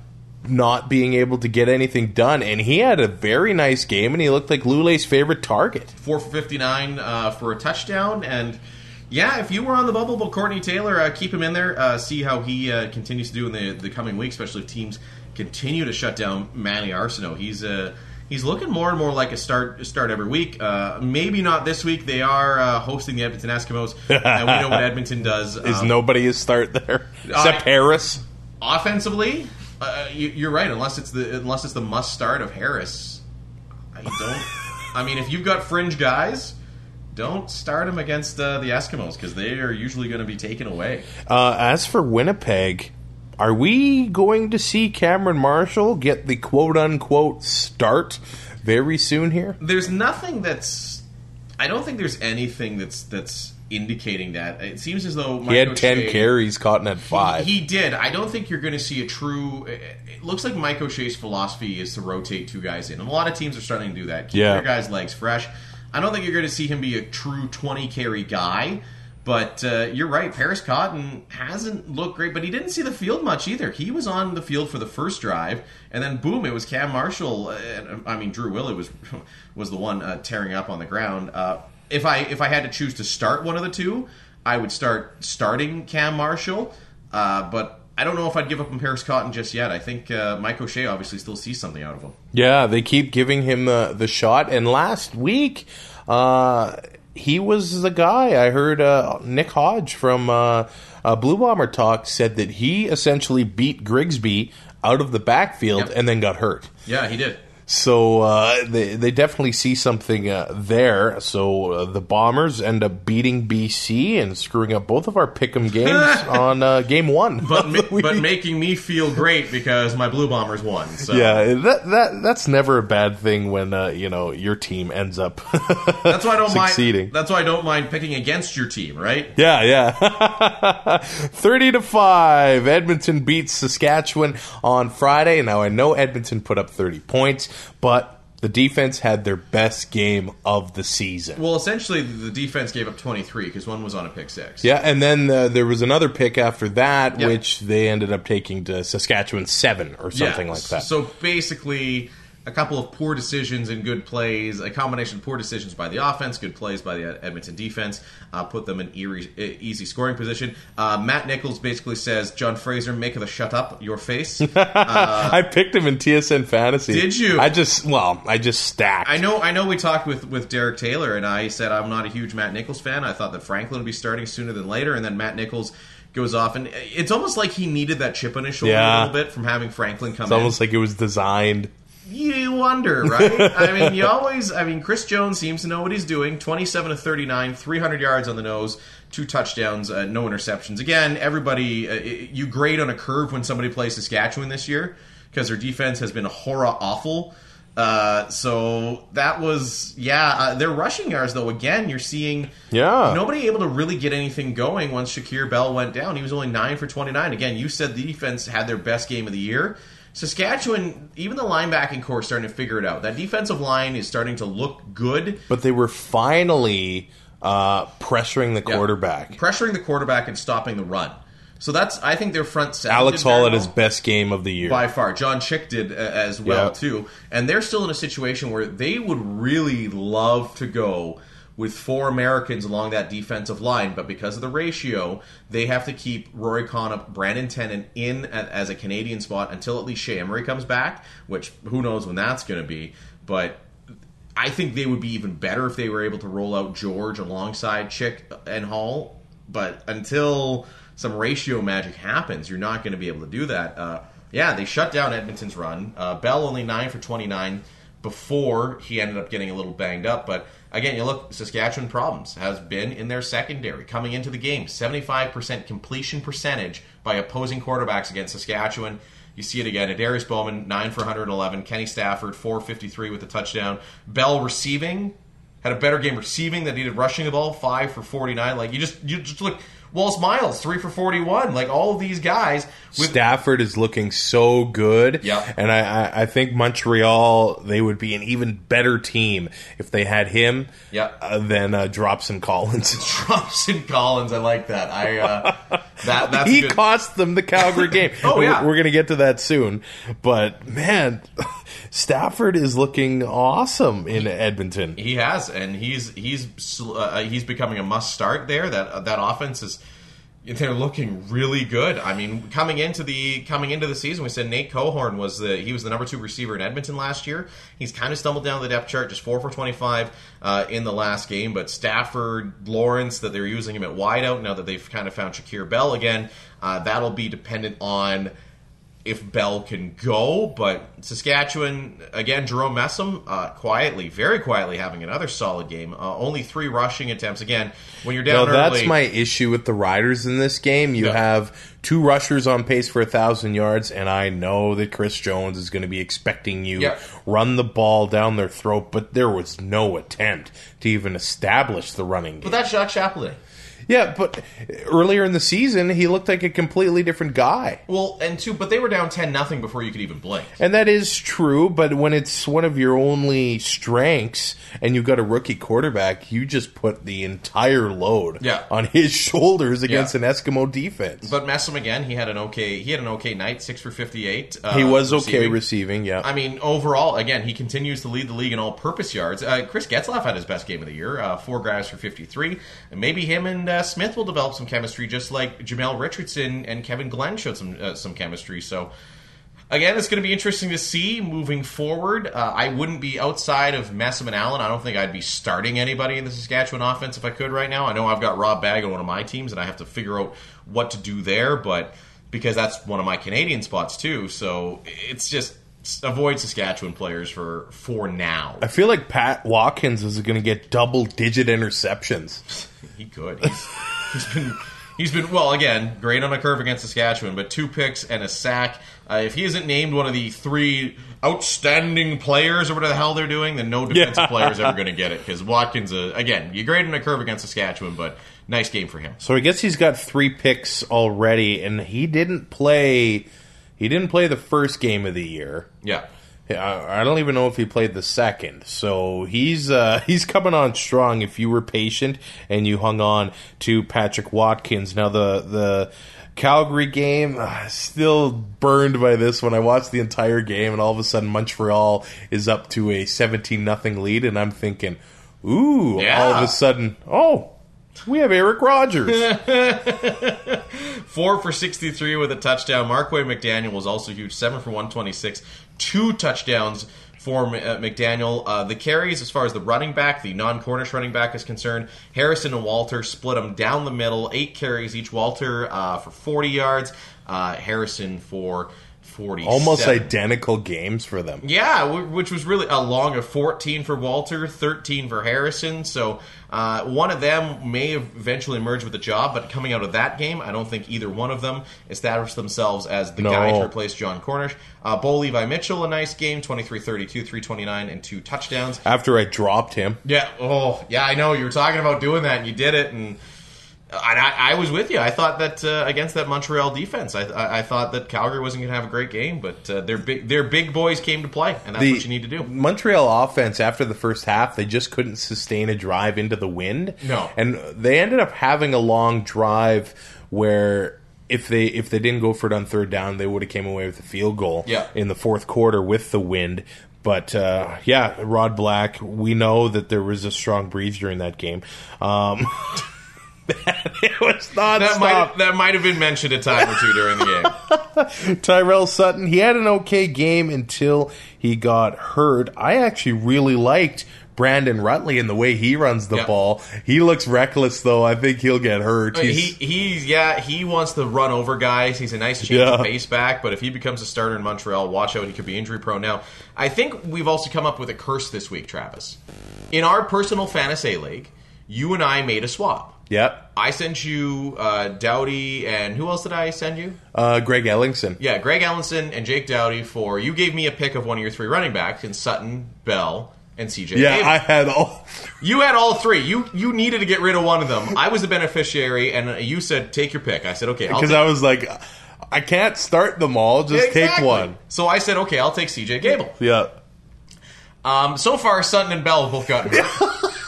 Speaker 5: Not being able to get anything done, and he had a very nice game, and he looked like Lulay's favorite target.
Speaker 6: four for 59 uh, for a touchdown. And yeah, if you were on the bubble but Courtney Taylor, uh, keep him in there. Uh, see how he uh, continues to do in the, the coming week, especially if teams continue to shut down Manny Arceneaux. He's uh, he's looking more and more like a start start every week. Uh, maybe not this week. They are uh, hosting the Edmonton Eskimos, and we know what Edmonton does.
Speaker 5: Is
Speaker 6: Um,
Speaker 5: nobody a start there except Harris?
Speaker 6: offensively, uh, you, you're right. Unless it's the unless it's the must start of Harris, I don't. I mean, if you've got fringe guys, don't start him against uh, the Eskimos because they are usually going to be taken away.
Speaker 5: Uh, as for Winnipeg, are we going to see Cameron Marshall get the quote unquote start very soon here?
Speaker 6: There's nothing that's. I don't think there's anything that's that's indicating that. It seems as though
Speaker 5: He had
Speaker 6: Mike
Speaker 5: 10
Speaker 6: O'Shea-
Speaker 5: carries, Cotton had 5.
Speaker 6: He, he did. I don't think you're going to see a true. It looks like Mike O'Shea's philosophy is to rotate two guys in. And a lot of teams are starting to do that. Keep
Speaker 5: Yeah.
Speaker 6: their guys' legs fresh. I don't think you're going to see him be a true 20 carry guy. But uh, you're right. Paris Cotton hasn't looked great, but he didn't see the field much either. He was on the field for the first drive, and then boom, it was Cam Marshall. I mean, Drew Willy was was the one uh, tearing up on the ground. Uh, if I if I had to choose to start one of the two, I would start starting Cam Marshall. Uh, but I don't know if I'd give up on Paris Cotton just yet. I think uh, Mike O'Shea obviously still sees something out of him.
Speaker 5: Yeah, they keep giving him the, the shot. And last week, uh, he was the guy. I heard uh, Nick Hodge from uh, uh, Blue Bomber Talk said that he essentially beat Grigsby out of the backfield
Speaker 6: Yep.
Speaker 5: and then got hurt.
Speaker 6: Yeah, he did.
Speaker 5: So uh, they they definitely see something uh, there. So uh, the Bombers end up beating BC and screwing up both of our pick'em games on uh, game one.
Speaker 6: But ma- but making me feel great because my Blue Bombers won. So
Speaker 5: yeah, that that that's never a bad thing when uh, you know your team ends up
Speaker 6: that's why I don't
Speaker 5: succeeding.
Speaker 6: mind. That's why I don't mind picking against your team, right?
Speaker 5: Yeah, yeah. 30 to 5. Edmonton beats Saskatchewan on Friday. Now, I know Edmonton put up 30 points, but the defense had their best game of the season.
Speaker 6: Well, essentially, the defense gave up 23 because one was on a pick six.
Speaker 5: Yeah, and then uh, there was another pick after that,
Speaker 6: Yep.
Speaker 5: which they ended up taking to Saskatchewan 7 or something
Speaker 6: Yeah,
Speaker 5: like that.
Speaker 6: So basically, a couple of poor decisions and good plays, a combination of poor decisions by the offense, good plays by the Edmonton defense, uh, put them in eerie, easy scoring position. Uh, Matt Nichols basically says, "John Fraser, make the shut up your face."
Speaker 5: I picked him in TSN Fantasy.
Speaker 6: Did you?
Speaker 5: I just, well, I just stacked.
Speaker 6: I know, I know. We talked with with Derek Taylor, and I said I'm not a huge Matt Nichols fan. I thought that Franklin would be starting sooner than later, and then Matt Nichols goes off, and it's almost like he needed that chip on his shoulder
Speaker 5: Yeah.
Speaker 6: a little bit from having Franklin come
Speaker 5: It's
Speaker 6: in.
Speaker 5: almost like it was designed.
Speaker 6: You wonder, right? I mean, you always. I mean, Chris Jones seems to know what he's doing. Twenty-seven to thirty-nine, three hundred yards on the nose, two touchdowns, uh, no interceptions. Again, everybody, uh, you grade on a curve when somebody plays Saskatchewan this year because their defense has been horror awful. Uh, so that was yeah. Uh, their rushing yards, though, again, you're seeing
Speaker 5: Yeah.
Speaker 6: nobody able to really get anything going once Shakir Bell went down. He was only nine for twenty nine. Again, you said the defense had their best game of the year. Saskatchewan, even the linebacking corps, is starting to figure it out. That defensive line is starting to look good.
Speaker 5: But they were finally uh, pressuring the
Speaker 6: Yeah.
Speaker 5: quarterback.
Speaker 6: pressuring the quarterback and stopping the run. So that's I think their front seven.
Speaker 5: Alex Hall at his best game of the year.
Speaker 6: by far. John Chick did uh, as well
Speaker 5: Yeah.
Speaker 6: too, and they're still in a situation where they would really love to go with four Americans along that defensive line, but because of the ratio, they have to keep Rory Conop, Brandon Tennant in a- as a Canadian spot until at least Shea Emry comes back, which who knows when that's going to be, but. I think they would be even better if they were able to roll out George alongside Chick and Hall. But until some ratio magic happens, you're not going to be able to do that. Uh, yeah, they shut down Edmonton's run. Uh, Bell only nine for 29 before he ended up getting a little banged up. But again, you look, Saskatchewan problems has been in their secondary coming into the game. 75% completion percentage by opposing quarterbacks against Saskatchewan. You see it again. Adarius Bowman, 9 for 111. Kenny Stafford, 453 with a touchdown. Bell receiving, had a better game receiving than he did rushing the ball, 5 for 49. Like, you just, you just look. Wallace Miles, 3 for 41. Like, all of these guys. With,
Speaker 5: Stafford is looking so good.
Speaker 6: Yeah.
Speaker 5: And I, I, I think Montreal, they would be an even better team if they had him
Speaker 6: Yeah.
Speaker 5: uh, than uh, Dropson Collins.
Speaker 6: Robson Collins, I like that. I, uh, that, that's
Speaker 5: he
Speaker 6: good.
Speaker 5: cost them the Calgary game.
Speaker 6: Oh, yeah.
Speaker 5: We're, we're going to get to that soon. But, man, Stafford is looking awesome in Edmonton.
Speaker 6: He has, and he's he's uh, he's becoming a must start there. That that offense is they're looking really good. I mean, coming into the coming into the season, we said Nate Coehoorn was the he was the number two receiver in Edmonton last year. He's kind of stumbled down the depth chart, just four for twenty five uh, in the last game. But Stafford, Lawrence, that they're using him at wideout now that they've kind of found Shakir Bell again. Uh, that'll be dependent on if Bell can go, but Saskatchewan again, Jerome Messam uh, quietly, very quietly having another solid game. Uh, only three rushing attempts. Again, when you're
Speaker 5: No,
Speaker 6: down
Speaker 5: that's my issue with the Riders in this game. You
Speaker 6: Yeah.
Speaker 5: have two rushers on pace for a thousand yards, and I know that Chris Jones is going to be expecting you run the ball down their throat, but there was no attempt to even establish the running game.
Speaker 6: but that's Jacques Chapdelaine.
Speaker 5: Yeah, but earlier in the season, he looked like a completely different guy.
Speaker 6: Well, and two, but they were down ten nothing before you could even blink.
Speaker 5: And that is true, but when it's one of your only strengths and you've got a rookie quarterback, you just put the entire load
Speaker 6: Yeah.
Speaker 5: on his shoulders against
Speaker 6: Yeah.
Speaker 5: an Eskimo defense.
Speaker 6: But Messam again, he had an okay, he had an okay night, six for fifty-eight. Uh,
Speaker 5: he was okay
Speaker 6: receiving.
Speaker 5: receiving, yeah.
Speaker 6: I mean, overall, again, he continues to lead the league in all-purpose yards. Uh, Chris Getzlaff had his best game of the year, uh, four grabs for fifty-three. And maybe him and uh, Smith will develop some chemistry, just like Jamel Richardson and Kevin Glenn showed some uh, some chemistry. So. Again, it's going to be interesting to see moving forward. Uh, I wouldn't be outside of Messam and Allen. I don't think I'd be starting anybody in the Saskatchewan offense if I could right now. I know I've got Rob Bagg on one of my teams, and I have to figure out what to do there. But because that's one of my Canadian spots too, so it's just avoid Saskatchewan players for for now.
Speaker 5: I feel like Pat Watkins is going to get double digit interceptions.
Speaker 6: He could. He's, he's been he's been well again great on a curve against Saskatchewan, but two picks and a sack. Uh, if he isn't named one of the three outstanding players or whatever the hell they're doing, then no defensive
Speaker 5: Yeah.
Speaker 6: player is ever going to get it because Watkins uh, again you grade on a curve against Saskatchewan, but nice game for him.
Speaker 5: So I guess he's got three picks already, and he didn't play. He didn't play the first game of the year.
Speaker 6: Yeah.
Speaker 5: I I don't even know if he played the second. So he's uh, he's coming on strong. If you were patient and you hung on to Patrick Watkins, now the the Calgary game uh, still burned by this one. I watched the entire game, and all of a sudden Montreal is up to a seventeen nothing lead, and I'm thinking, ooh!
Speaker 6: Yeah.
Speaker 5: All of a sudden, oh, we have Eric Rogers.
Speaker 6: Four for 63 with a touchdown. Marquay McDaniel was also huge. Seven for 126. Two touchdowns for uh, McDaniel. Uh, the carries, as far as the running back, the non Cornish running back is concerned, Harrison and Walter split them down the middle. Eight carries each. Walter uh, for 40 yards. Uh, Harrison for 40.
Speaker 5: Almost identical games for them.
Speaker 6: Yeah, which was really a long of 14 for Walter, 13 for Harrison. So uh, one of them may have eventually emerged with the job, but coming out of that game, I don't think either one of them established themselves as the
Speaker 5: No.
Speaker 6: guy to replace Jon Cornish. Uh, Bo Levi Mitchell, a nice game, 23 32, 329, and two touchdowns.
Speaker 5: After I dropped him,
Speaker 6: Yeah, oh, yeah, I know. You were talking about doing that, and you did it, and. And I, I was with you. I thought that uh, against that Montreal defense, I, I, I thought that Calgary wasn't going to have a great game, but uh, their big their big boys came to play, and that's what you need to do.
Speaker 5: Montreal offense after the first half, they just couldn't sustain a drive into the wind.
Speaker 6: No.
Speaker 5: and they ended up having a long drive where if they if they didn't go for it on third down, they would have came away with a field goal.
Speaker 6: Yeah.
Speaker 5: in the fourth quarter with the wind. But uh, yeah, Rod Black, we know that there was a strong breeze during that game. Um, it was not
Speaker 6: That might that might have been mentioned a time or two during the game.
Speaker 5: Tyrell Sutton, he had an okay game until he got hurt. I actually really liked Brandon Rutley and the way he runs the
Speaker 6: Yep.
Speaker 5: ball. He looks reckless though. I think he'll get hurt.
Speaker 6: he
Speaker 5: He's-
Speaker 6: he's yeah he wants to run over guys. He's a nice change
Speaker 5: Yeah.
Speaker 6: of pace back, but if he becomes a starter in Montreal, watch out. He could be injury prone. Now, I think we've also come up with a curse this week, Travis. In our personal fantasy league, you and I made a swap.
Speaker 5: Yep.
Speaker 6: I sent you uh, Dowdy and who else did I send you?
Speaker 5: Uh, Greg Ellingson.
Speaker 6: Yeah, Greg Ellingson and Jake Dowdy for you gave me a pick of one of your three running backs in Sutton, Bell, and CJ.
Speaker 5: Yeah. I had all.
Speaker 6: You had all three. You you needed to get rid of one of them. I was the beneficiary, and you said take your pick. I said okay.
Speaker 5: Because I was like, I can't start them all. Just take one.
Speaker 6: So I said okay. I'll take CJ Gable.
Speaker 5: Yeah.
Speaker 6: Um, so far, Sutton and Bell have both gotten hurt.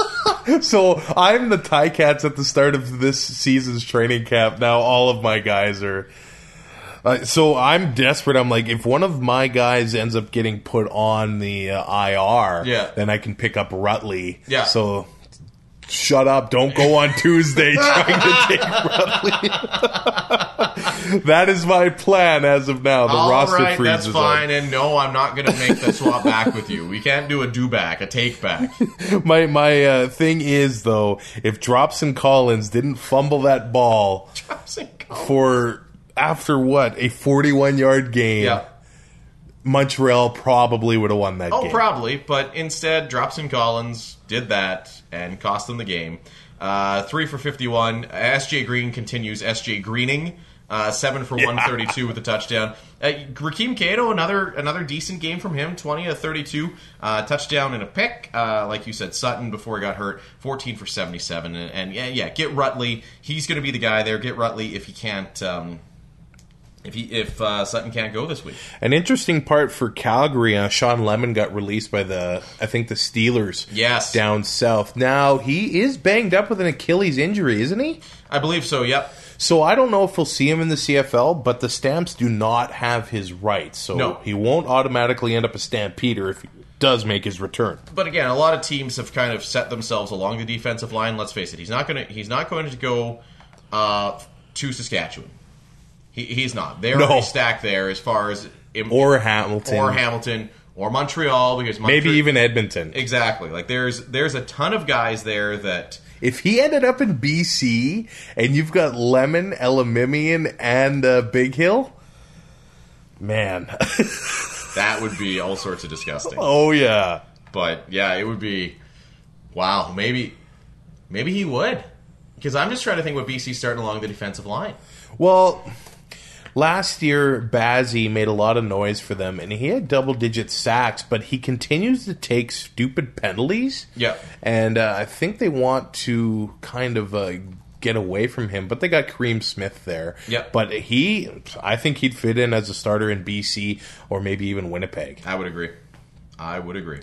Speaker 5: So I'm the Tie Cats at the start of this season's training camp. Now all of my guys are. Uh, so I'm desperate. I'm like, if one of my guys ends up getting put on the uh, IR,
Speaker 6: Yeah.
Speaker 5: then I can pick up Rutley.
Speaker 6: Yeah.
Speaker 5: So shut up! Don't go on Tuesday trying to take Rutley. that is my plan as of now. The
Speaker 6: All
Speaker 5: roster
Speaker 6: right,
Speaker 5: freeze
Speaker 6: that's
Speaker 5: is
Speaker 6: fine.
Speaker 5: on.
Speaker 6: And no, I'm not going to make the swap back with you. We can't do a do back, a take back.
Speaker 5: My my uh, thing is though, if Dropson Collins didn't fumble that ball for after what a 41 yard game,
Speaker 6: Yeah.
Speaker 5: Montreal probably would have won that game.
Speaker 6: Oh,
Speaker 5: game.
Speaker 6: probably, but instead, Dropson Collins did that and cost them the game. Uh, three for 51. SJ Green continues SJ Greening. Uh, seven for 132 with a touchdown. Uh, Rakeem Cato, another another decent game from him, 20 to 32, uh, touchdown and a pick. Uh, like you said, Sutton before he got hurt, 14 for 77. And, and yeah, yeah, get Rutley. He's going to be the guy there. Get Rutley if he can't. Um, if he, if uh, Sutton can't go this week,
Speaker 5: An interesting part for Calgary, uh, Shawn Lemon got released by the, I think the Steelers.
Speaker 6: Yes.
Speaker 5: down south. Now he is banged up with an Achilles injury, isn't he?
Speaker 6: I believe so. Yep.
Speaker 5: So I don't know if we'll see him in the CFL, but the Stamps do not have his rights, so
Speaker 6: No.
Speaker 5: he won't automatically end up a Stampeder if he does make his return.
Speaker 6: But again, a lot of teams have kind of set themselves along the defensive line. Let's face it, he's not going to he's not going to go uh, to Saskatchewan. He, he's not. They're
Speaker 5: No.
Speaker 6: already stacked there as far as im-
Speaker 5: Or Hamilton,
Speaker 6: or Hamilton or Montreal because
Speaker 5: maybe even Edmonton.
Speaker 6: exactly like there's there's a ton of guys there that
Speaker 5: If he ended up in BC and you've got Lemon, Elimimian, and uh, Bighill, man,
Speaker 6: that would be all sorts of disgusting.
Speaker 5: oh yeah.
Speaker 6: But yeah, it would be wow. Maybe maybe he would because I'm just trying to think what BC starting along the defensive line.
Speaker 5: Well, last year Bazzi made a lot of noise for them, and he had double-digit sacks, but he continues to take stupid penalties.
Speaker 6: Yeah.
Speaker 5: and uh, I think they want to kind of. Uh, Get away from him, but they got Kareem Smith there.
Speaker 6: Yep.
Speaker 5: But he, I think he'd fit in as a starter in BC or maybe even Winnipeg.
Speaker 6: I would agree. I would agree.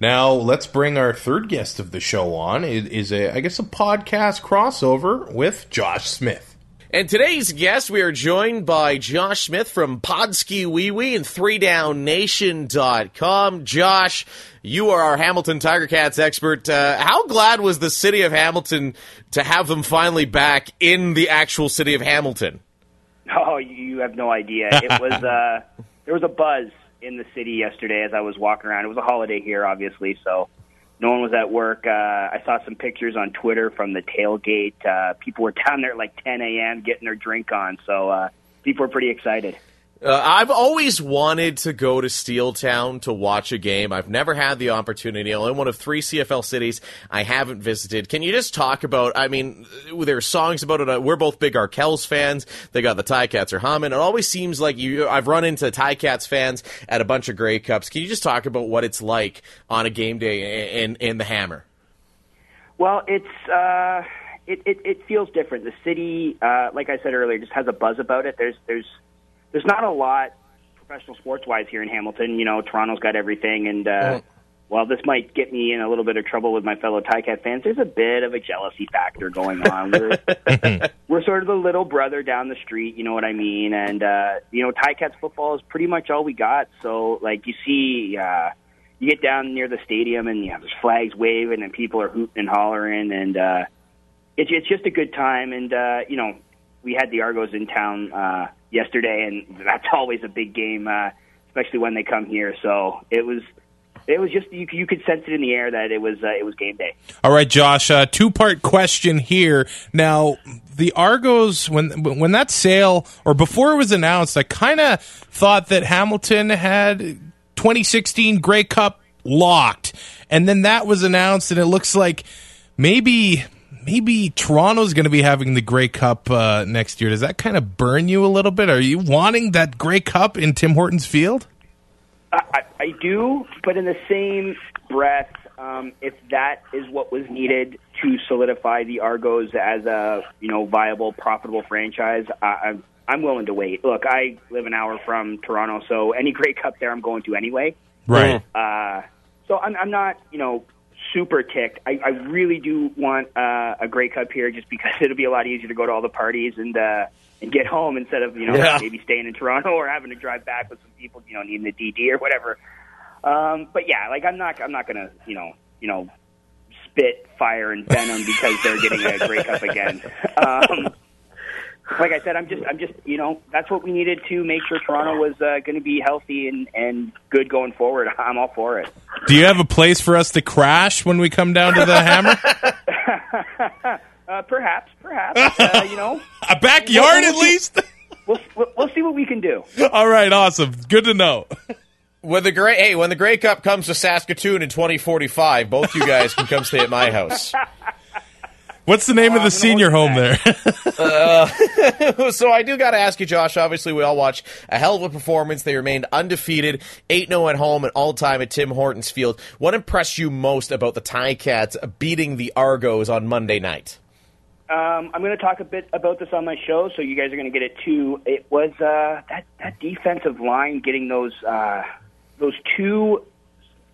Speaker 5: Now let's bring our third guest of the show on. It is a, I guess, a podcast crossover with Josh Smith.
Speaker 2: And today's guest, we are joined by Josh Smith from PodSkeeWeeWee and 3downnation.com. Josh, you are our Hamilton Tiger Cats expert. Uh, how glad was the city of Hamilton to have them finally back in the actual city of Hamilton?
Speaker 7: Oh, you have no idea. It was uh, there was a buzz in the city yesterday as I was walking around. It was a holiday here, obviously, so no one was at work. Uh, I saw some pictures on Twitter from the tailgate. Uh, people were down there at like 10 a.m. getting their drink on, so uh, people were pretty excited.
Speaker 2: Uh, I've always wanted to go to Steeltown to watch a game. I've never had the opportunity. Only one of three CFL cities I haven't visited. Can you just talk about? I mean, there are songs about it. We're both big Arkells fans. They got the Ticats are humming. It always seems like you. I've run into Ticats fans at a bunch of Grey Cups. Can you just talk about what it's like on a game day in in the Hammer?
Speaker 7: Well, it's uh, it, it it feels different. The city, uh, like I said earlier, just has a buzz about it. There's there's there's not a lot professional sports wise here in Hamilton. You know, Toronto's got everything, and uh, while this might get me in a little bit of trouble with my fellow Ticat fans, there's a bit of a jealousy factor going on. We're, we're sort of the little brother down the street, you know what I mean? And uh, you know, Ticats football is pretty much all we got. So, like, you see. Uh, you get down near the stadium and you know, there's flags waving and people are hooting and hollering and uh it's it's just a good time and uh you know we had the Argos in town uh yesterday and that's always a big game uh especially when they come here so it was it was just you, you could sense it in the air that it was uh, it was game day
Speaker 1: All right, Josh. Uh, two part question here. Now, the Argos, when when that sale or before it was announced, I kind of thought that Hamilton had 2016 Grey Cup locked, and then that was announced, and it looks like maybe maybe Toronto's going to be having the Grey Cup uh, next year. Does that kind of burn you a little bit? Are you wanting that Grey Cup in Tim Hortons Field?
Speaker 7: I, I, do, but in the same breath, um, if that is what was needed to solidify the Argos as a you know viable, profitable franchise, I, I'm I'm willing to wait. Look, I live an hour from Toronto, so any Grey Cup there, I'm going to anyway.
Speaker 1: Right.
Speaker 7: Uh, so I'm, I'm not, you know, super ticked. I, I really do want uh, a Grey Cup here, just because it'll be a lot easier to go to all the parties and uh, and get home instead of you know
Speaker 2: Yeah.
Speaker 7: maybe staying in Toronto or having to drive back with some people, you know, needing the DD or whatever. Um, but yeah, like I'm not, I'm not gonna, you know, you know, spit fire and venom because they're getting a Grey Cup again. Um, like I said, I'm just, I'm just, you know, that's what we needed to make sure Toronto was uh, going to be healthy and and good going forward. I'm all for it.
Speaker 1: Do you have a place for us to crash when we come down to the Hammer?
Speaker 7: Uh, perhaps, perhaps, uh, you know.
Speaker 1: a backyard at least.
Speaker 7: we'll, we'll we'll see what we can do.
Speaker 5: All right, awesome. Good to know.
Speaker 6: When the Grey, hey, when the Grey Cup comes to Saskatoon in 2045, both you guys can come stay at my house.
Speaker 5: What's the name of the senior home there?
Speaker 6: so I do got to ask you, Josh. Obviously, we all watch a hell of a performance. They remained undefeated, eight 0 at home and all time at Tim Hortons Field. What impressed you most about the Ticats beating the Argos on Monday night?
Speaker 7: Um, I'm going to talk a bit about this on my show, so you guys are going to get it too. It was uh, that that defensive line getting those uh, those two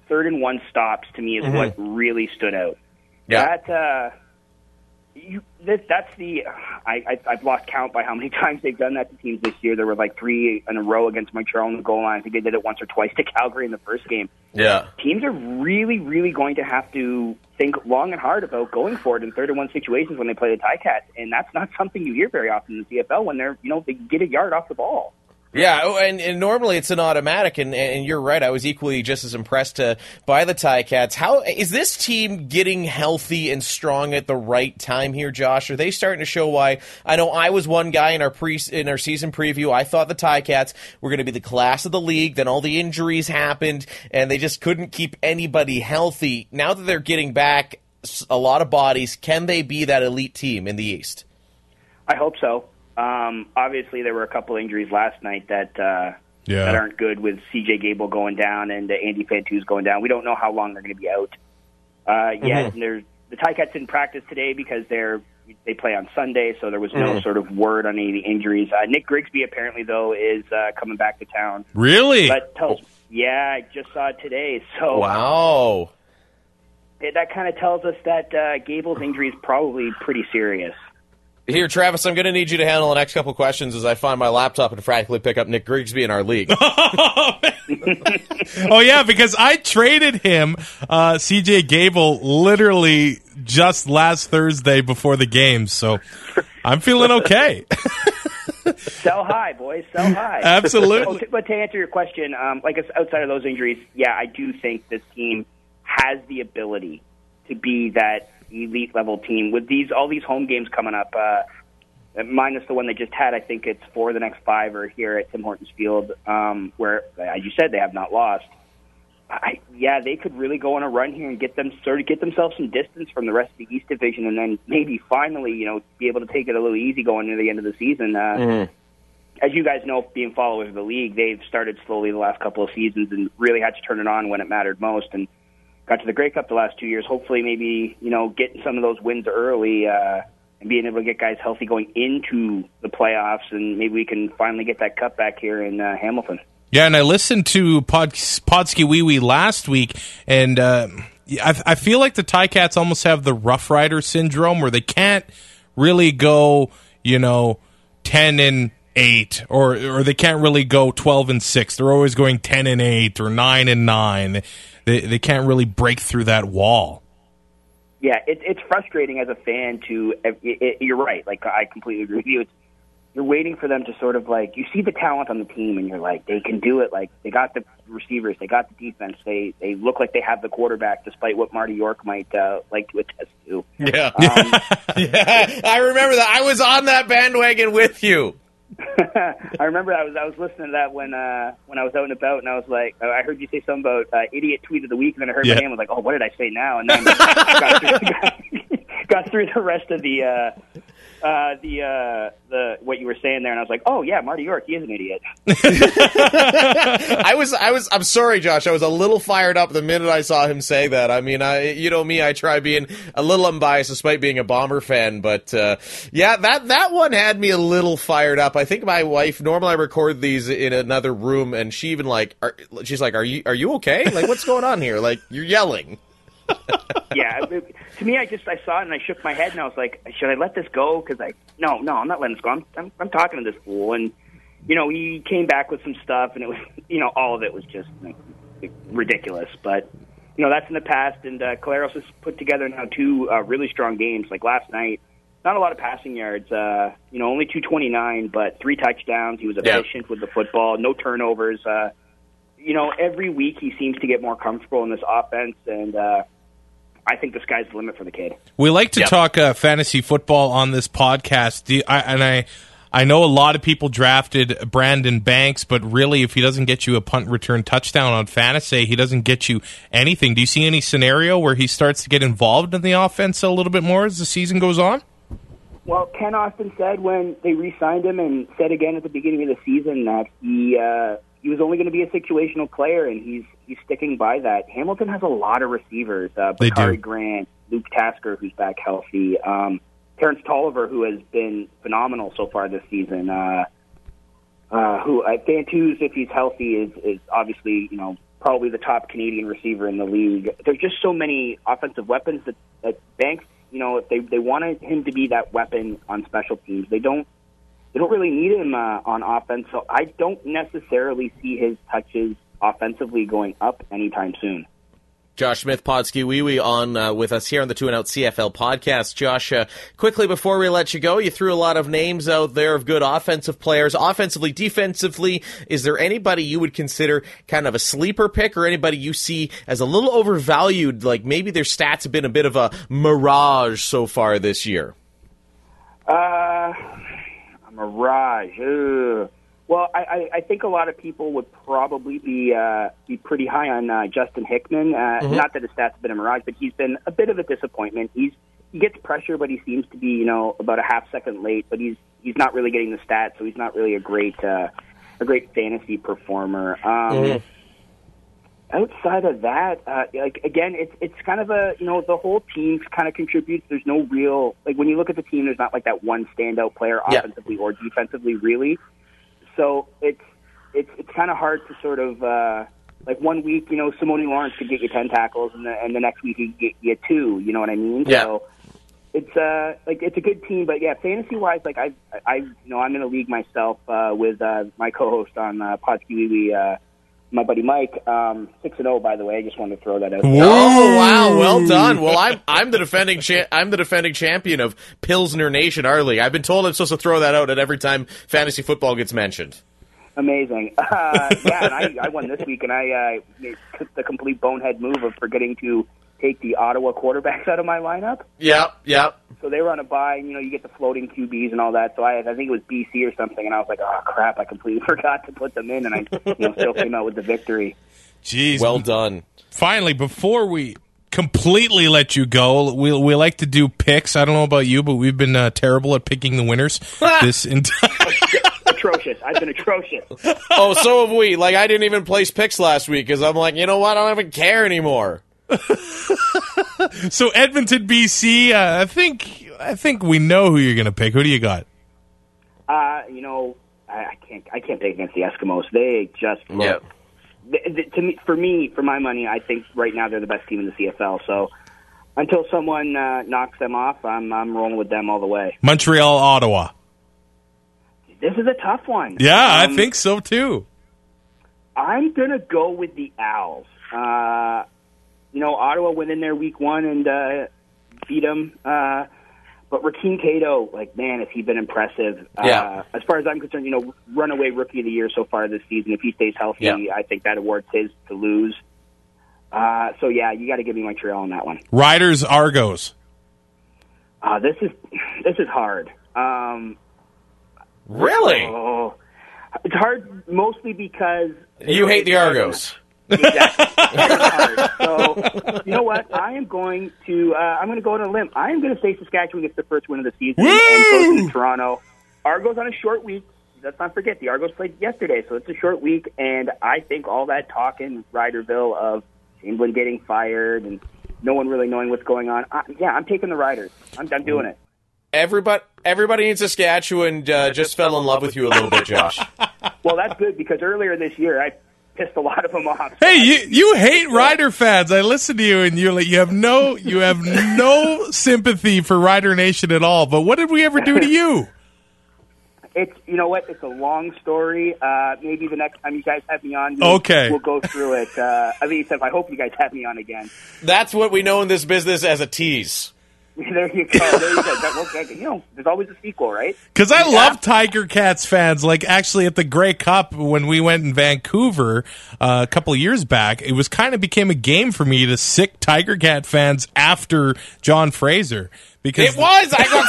Speaker 7: third and one stops to me is what really stood out.
Speaker 6: Yeah.
Speaker 7: That uh, you that, that's the I, I I've lost count by how many times they've done that to teams this year. There were like three in a row against Montreal on the goal line. I think they did it once or twice to Calgary in the first game.
Speaker 6: Yeah.
Speaker 7: Teams are really, really going to have to think long and hard about going for it in third and one situations when they play the tie Ticats, and that's not something you hear very often in the CFL when they're you know they get a yard off the ball.
Speaker 6: Yeah, oh, and, and normally it's an automatic, and, and you're right. I was equally just as impressed uh, by the Ticats. How is this team getting healthy and strong at the right time here, Josh? Are they starting to show why? I know I was one guy in our pre in our season preview. I thought the Ticats were going to be the class of the league. Then all the injuries happened, and they just couldn't keep anybody healthy. Now that they're getting back a lot of bodies, can they be that elite team in the East?
Speaker 7: I hope so. Um, obviously, there were a couple injuries last night that uh,
Speaker 5: Yeah.
Speaker 7: that aren't good with C.J. Gable going down and uh, Andy Fantuz going down. We don't know how long they're going to be out. Uh, yet. And there's the Ticats didn't practice today because they're they play on Sunday, so there was no sort of word on any of the injuries. Uh, Nick Grigsby apparently though is uh, coming back to town.
Speaker 5: really?
Speaker 7: That tells. Yeah, I just saw it today. So
Speaker 6: Wow.
Speaker 7: it, that kind of tells us that uh, Gable's injury is probably pretty serious.
Speaker 6: Here, Travis, I'm going to need you to handle the next couple questions as I find my laptop and frantically pick up Nick Grigsby in our league.
Speaker 5: oh yeah, because I traded him, uh, CJ Gable, literally just last Thursday before the game, so I'm feeling okay.
Speaker 7: Sell high, boys. Sell high.
Speaker 5: Absolutely.
Speaker 7: Oh, t- but to answer your question, um, like outside of those injuries, yeah, I do think this team has the ability to be that elite level team with these all these home games coming up. Uh, minus the one they just had, I think it's four of the next five are here at Tim Hortons Field, um, where, as you said, they have not lost. I, yeah, they could really go on a run here and get them sort of get themselves some distance from the rest of the East Division, and then maybe finally, you know, be able to take it a little easy going near the end of the season. Uh, As you guys know, being followers of the league, they've started slowly the last couple of seasons and really had to turn it on when it mattered most, and got to the Grey Cup the last two years. Hopefully, maybe you know, getting some of those wins early. Uh, and being able to get guys healthy going into the playoffs, and maybe we can finally get that cup back here in uh, Hamilton.
Speaker 5: Yeah, and I listened to Pod, PodSkeeWeeWee last week, and uh, I, I feel like the Ticats almost have the Rough Rider syndrome, where they can't really go, you know, ten and eight, or or they can't really go twelve and six. They're always going ten and eight or nine and nine. They they can't really break through that wall.
Speaker 7: Yeah, it, it's frustrating as a fan to. It, it, you're right. Like I completely agree with you. It's, you're waiting for them to sort of like you see the talent on the team, and you're like they can do it. Like they got the receivers, they got the defense. They they look like they have the quarterback, despite what Marty York might uh, like to attest to.
Speaker 6: Yeah.
Speaker 7: Um,
Speaker 6: yeah. I remember that. I was on that bandwagon with you.
Speaker 7: I remember I was I was listening to that when uh, when I was out and about, and I was like, I heard you say something about uh, idiot tweet of the week, and then I heard
Speaker 5: Yeah.
Speaker 7: my name. I was like, oh, what did I say now? And then got, through, got, got through the rest of the uh, uh, the uh, the what you were saying there, and I was like, oh yeah, Marty York, he is an idiot.
Speaker 6: I was, I was, I'm sorry, Josh. I was a little fired up the minute I saw him say that. I mean, I, you know me, I try being a little unbiased despite being a Bomber fan, but, uh, yeah, that, that one had me a little fired up. I think my wife, normally I record these in another room and she even like, are, she's like, are you, are you okay? Like, what's going on here? Like, you're yelling.
Speaker 7: Yeah, it- to me, I just I saw it and I shook my head and I was like, should I let this go? Because I no, no, I'm not letting this go. I'm, I'm I'm talking to this fool, and you know he came back with some stuff, and it was you know all of it was just like, ridiculous. But you know that's in the past, and uh, Collaros has put together now two uh, really strong games. Like last night, not a lot of passing yards. Uh, you know, only 229, but three touchdowns. He was
Speaker 6: Yeah.
Speaker 7: efficient with the football, no turnovers. Uh, you know, every week he seems to get more comfortable in this offense, and uh, I think the sky's the limit for the kid.
Speaker 5: We like to
Speaker 6: Yep.
Speaker 5: talk uh, fantasy football on this podcast, Do you- I, and I, I know a lot of people drafted Brandon Banks, but really, if he doesn't get you a punt return touchdown on fantasy, he doesn't get you anything. Do you see any scenario where he starts to get involved in the offense a little bit more as the season goes on?
Speaker 7: Well, Kent Austin said when they re-signed him, and said again at the beginning of the season that he uh, he was only going to be a situational player, and he's he's sticking by that. Hamilton has a lot of receivers: uh,
Speaker 5: They
Speaker 7: Bakari
Speaker 5: do.
Speaker 7: Grant, Luke Tasker, who's back healthy, um, Terrence Tolliver, who has been phenomenal so far this season. Uh, uh, who uh, Fantuz, if he's healthy, is is obviously you know probably the top Canadian receiver in the league. There's just so many offensive weapons that, that Banks, you know, if they they wanted him to be that weapon on special teams, they don't they don't really need him uh, on offense. So I don't necessarily see his touches offensively going up anytime soon.
Speaker 6: Josh Smith, PodSkeeWeeWee, on uh, with us here on the Two and Out CFL podcast. Josh, uh, quickly before we let you go, you threw a lot of names out there of good offensive players. Offensively, defensively, is there anybody you would consider kind of a sleeper pick or anybody you see as a little overvalued? Like maybe their stats have been a bit of a mirage so far this year?
Speaker 7: Uh, a mirage. Ugh. Well, I, I, I think a lot of people would probably be uh, be pretty high on uh, Justin Hickman. Uh, Not that his stats have been a mirage, but he's been a bit of a disappointment. He's he gets pressure, but he seems to be you know about a half second late. But he's he's not really getting the stats, so he's not really a great uh, a great fantasy performer. Um, outside of that, uh, like again, it's it's kind of a you know the whole team kind of contributes. There's no real like when you look at the team, there's not like that one standout player
Speaker 6: Yeah.
Speaker 7: offensively or defensively, really. So it's it's it's kind of hard to sort of uh, like one week, you know, Simoni Lawrence could get you ten tackles, and the and the next week he could get you two. You know what I mean?
Speaker 6: Yeah.
Speaker 7: So it's uh like it's a good team, but yeah, fantasy wise, like I I you know I'm in a league myself uh, with uh, my co-host on uh, Wee, uh, my buddy Mike, um, six and zero by the way. I just wanted to throw that out. there.
Speaker 6: Oh wow, well done. Well, I'm I'm the defending cha- I'm the defending champion of Pilsner Nation, our league. I've been told I'm supposed to throw that out at every time fantasy football gets mentioned.
Speaker 7: Amazing. Uh, yeah, and I, I won this week, and I uh, took the complete bonehead move of forgetting to take the Ottawa quarterbacks out of my lineup.
Speaker 6: Yep, yep.
Speaker 7: So they were on a bye, and you know you get the floating QBs and all that. So I, I think it was BC or something, and I was like, oh crap, I completely forgot to put them in, and I you know still came out with the victory.
Speaker 5: Jeez.
Speaker 6: Well done.
Speaker 5: finally, before we completely let you go, we we like to do picks. I don't know about you, but we've been uh, terrible at picking the winners this entire.
Speaker 7: atrocious. I've been atrocious.
Speaker 6: Oh, so have we. Like I didn't even place picks last week because I'm like, you know what? I don't even care anymore.
Speaker 5: so Edmonton, BC. Uh, I think I think we know who you're going to pick. Who do you got?
Speaker 7: Uh, you know, I, I can't I can't pick against the Eskimos. They just look
Speaker 6: Yep.
Speaker 7: th- th- to me, for me, for my money, I think right now they're the best team in the CFL. So until someone uh, knocks them off, I'm I'm rolling with them all the way.
Speaker 5: Montreal, Ottawa.
Speaker 7: This is a tough one.
Speaker 5: Yeah, I
Speaker 7: Um,
Speaker 5: think so too.
Speaker 7: I'm gonna go with the Owls. Uh, you know, Ottawa went in there week one and uh, beat them. Uh, but Rakeem Cato, like man, has he been impressive?
Speaker 6: Yeah.
Speaker 7: Uh, as far as I'm concerned, you know, runaway rookie of the year so far this season. If he stays healthy,
Speaker 6: Yeah.
Speaker 7: I think that award's his to lose. Uh, so yeah, you got to give me Montreal on that one.
Speaker 5: Riders, Argos.
Speaker 7: Uh, this is this is hard. Um,
Speaker 6: Really?
Speaker 7: oh, it's hard mostly because
Speaker 6: You hate the Argos.
Speaker 7: Exactly. So, you know what? I am going to. Uh, I'm going to go on a limb. I am going to say Saskatchewan gets the first win of the season and goes to Toronto. Argos on a short week. Let's not forget the Argos played yesterday, so it's a short week. And I think all that talk in Riderville of Chamblin getting fired and no one really knowing what's going on. I, yeah, I'm taking the Riders. I'm, I'm doing it.
Speaker 6: Everybody, everybody in Saskatchewan uh, just fell in love with you a little bit, Josh.
Speaker 7: Well, that's good because earlier this year I pissed a lot of them off.
Speaker 5: Hey, you you hate Rider fans. I listen to you, and you're like you have no you have no sympathy for Rider Nation at all. But what did we ever do to you?
Speaker 7: It's you know what? It's a long story. Uh, maybe the next time you guys have me on,
Speaker 5: Okay.
Speaker 7: we'll go through it. Uh, at least if I hope you guys have me on again.
Speaker 6: That's what we know in this business as a tease.
Speaker 7: there you go. There you go. That, okay, you know, there's always a sequel, right?
Speaker 5: Because I love Tiger Cats fans. Like actually, at the Grey Cup when we went in Vancouver uh, a couple of years back, it was kind of became a game for me to sick Tiger Cat fans after John Fraser because
Speaker 6: It was. I got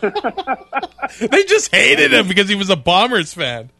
Speaker 6: scared.
Speaker 5: they just hated him because he was a Bombers fan.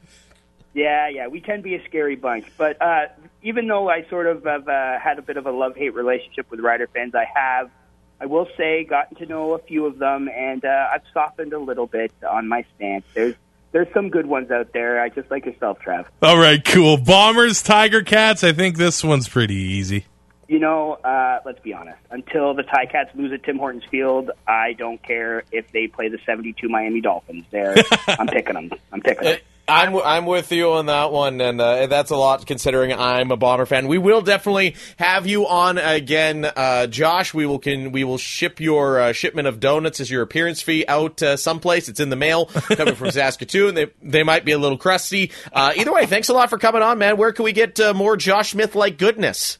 Speaker 7: Yeah, yeah, we can be a scary bunch. But uh, even though I sort of have uh, had a bit of a love hate relationship with Rider fans, I have, I will say, gotten to know a few of them, and uh, I've softened a little bit on my stance. There's there's some good ones out there. I just like yourself, Trav.
Speaker 5: All right, cool. Bombers, Tiger Cats. I think this one's pretty easy.
Speaker 7: You know, uh, let's be honest. Until the Ticats lose at Tim Hortons Field, I don't care if they play the 72 Miami Dolphins. There, I'm picking them. I'm picking them.
Speaker 6: I'm I'm with you on that one, and uh, that's a lot considering I'm a Bomber fan. We will definitely have you on again, uh, Josh. We will can we will ship your uh, shipment of donuts as your appearance fee out uh, someplace. It's in the mail coming from Saskatoon. They they might be a little crusty. Uh, either way, thanks a lot for coming on, man. Where can we get uh, more Josh Smith like goodness?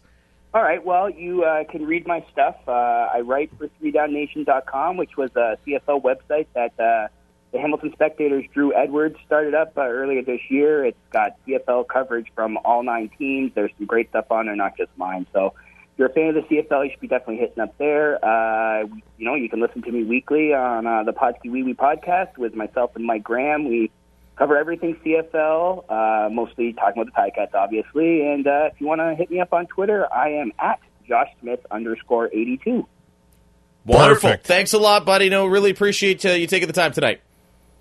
Speaker 7: All right. Well, you uh, can read my stuff. Uh, I write for ThreeDownNation.com, which was a CFL website that uh, the Hamilton Spectator's Drew Edwards started up uh, earlier this year. It's got CFL coverage from all nine teams. There's some great stuff on there, not just mine. So if you're a fan of the CFL, you should be definitely hitting up there. Uh, you know, you can listen to me weekly on uh, the PodSkeeWeeWee podcast with myself and Mike Graham. We cover everything CFL, uh, mostly talking about the Ticats, obviously. And uh, if you want to hit me up on Twitter, I am at Josh Smith underscore 82.
Speaker 6: Wonderful.
Speaker 5: Perfect.
Speaker 6: Thanks a lot, buddy. No, really appreciate uh, you taking the time tonight.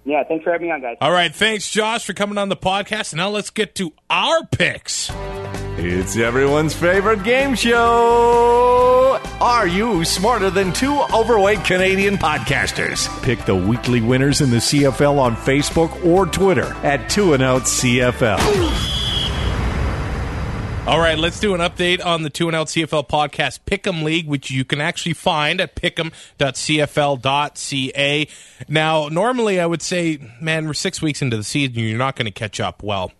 Speaker 7: Yeah, thanks for having me on, guys.
Speaker 5: All right, thanks, Josh, for coming on the podcast. Now let's get to our picks.
Speaker 3: It's everyone's favorite game show. Are you smarter than two overweight Canadian podcasters? Pick the weekly winners in the CFL on Facebook or Twitter at Two and Out CFL.
Speaker 5: All right, let's do an update on the 2 and Out CFL podcast Pick'em League, which you can actually find at pick'em.cfl.ca. Now, normally I would say, man, we're six weeks into the season, you're not going to catch up. Well,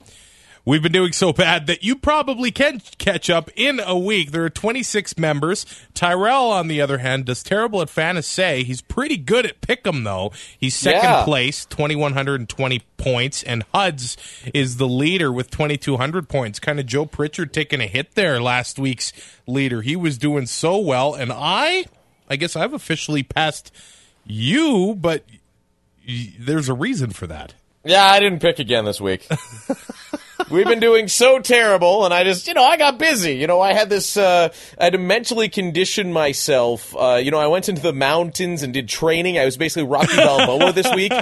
Speaker 5: We've been doing so bad that you probably can catch up in a week. There are 26 members. Tyrell, on the other hand, does terrible at fantasy. He's pretty good at pick'em, though. He's second
Speaker 6: Yeah.
Speaker 5: place, 2,120 points, and Huds is the leader with 2,200 points. Kind of Joe Pritchard taking a hit there last week's leader. He was doing so well, and I, I guess I've officially passed you, but y- there's a reason for that.
Speaker 6: Yeah, I didn't pick again this week. We've been doing so terrible, and I just, you know, I got busy. You know, I had this, uh, I had to mentally condition myself. Uh, you know, I went into the mountains and did training. I was basically Rocky Balboa this week,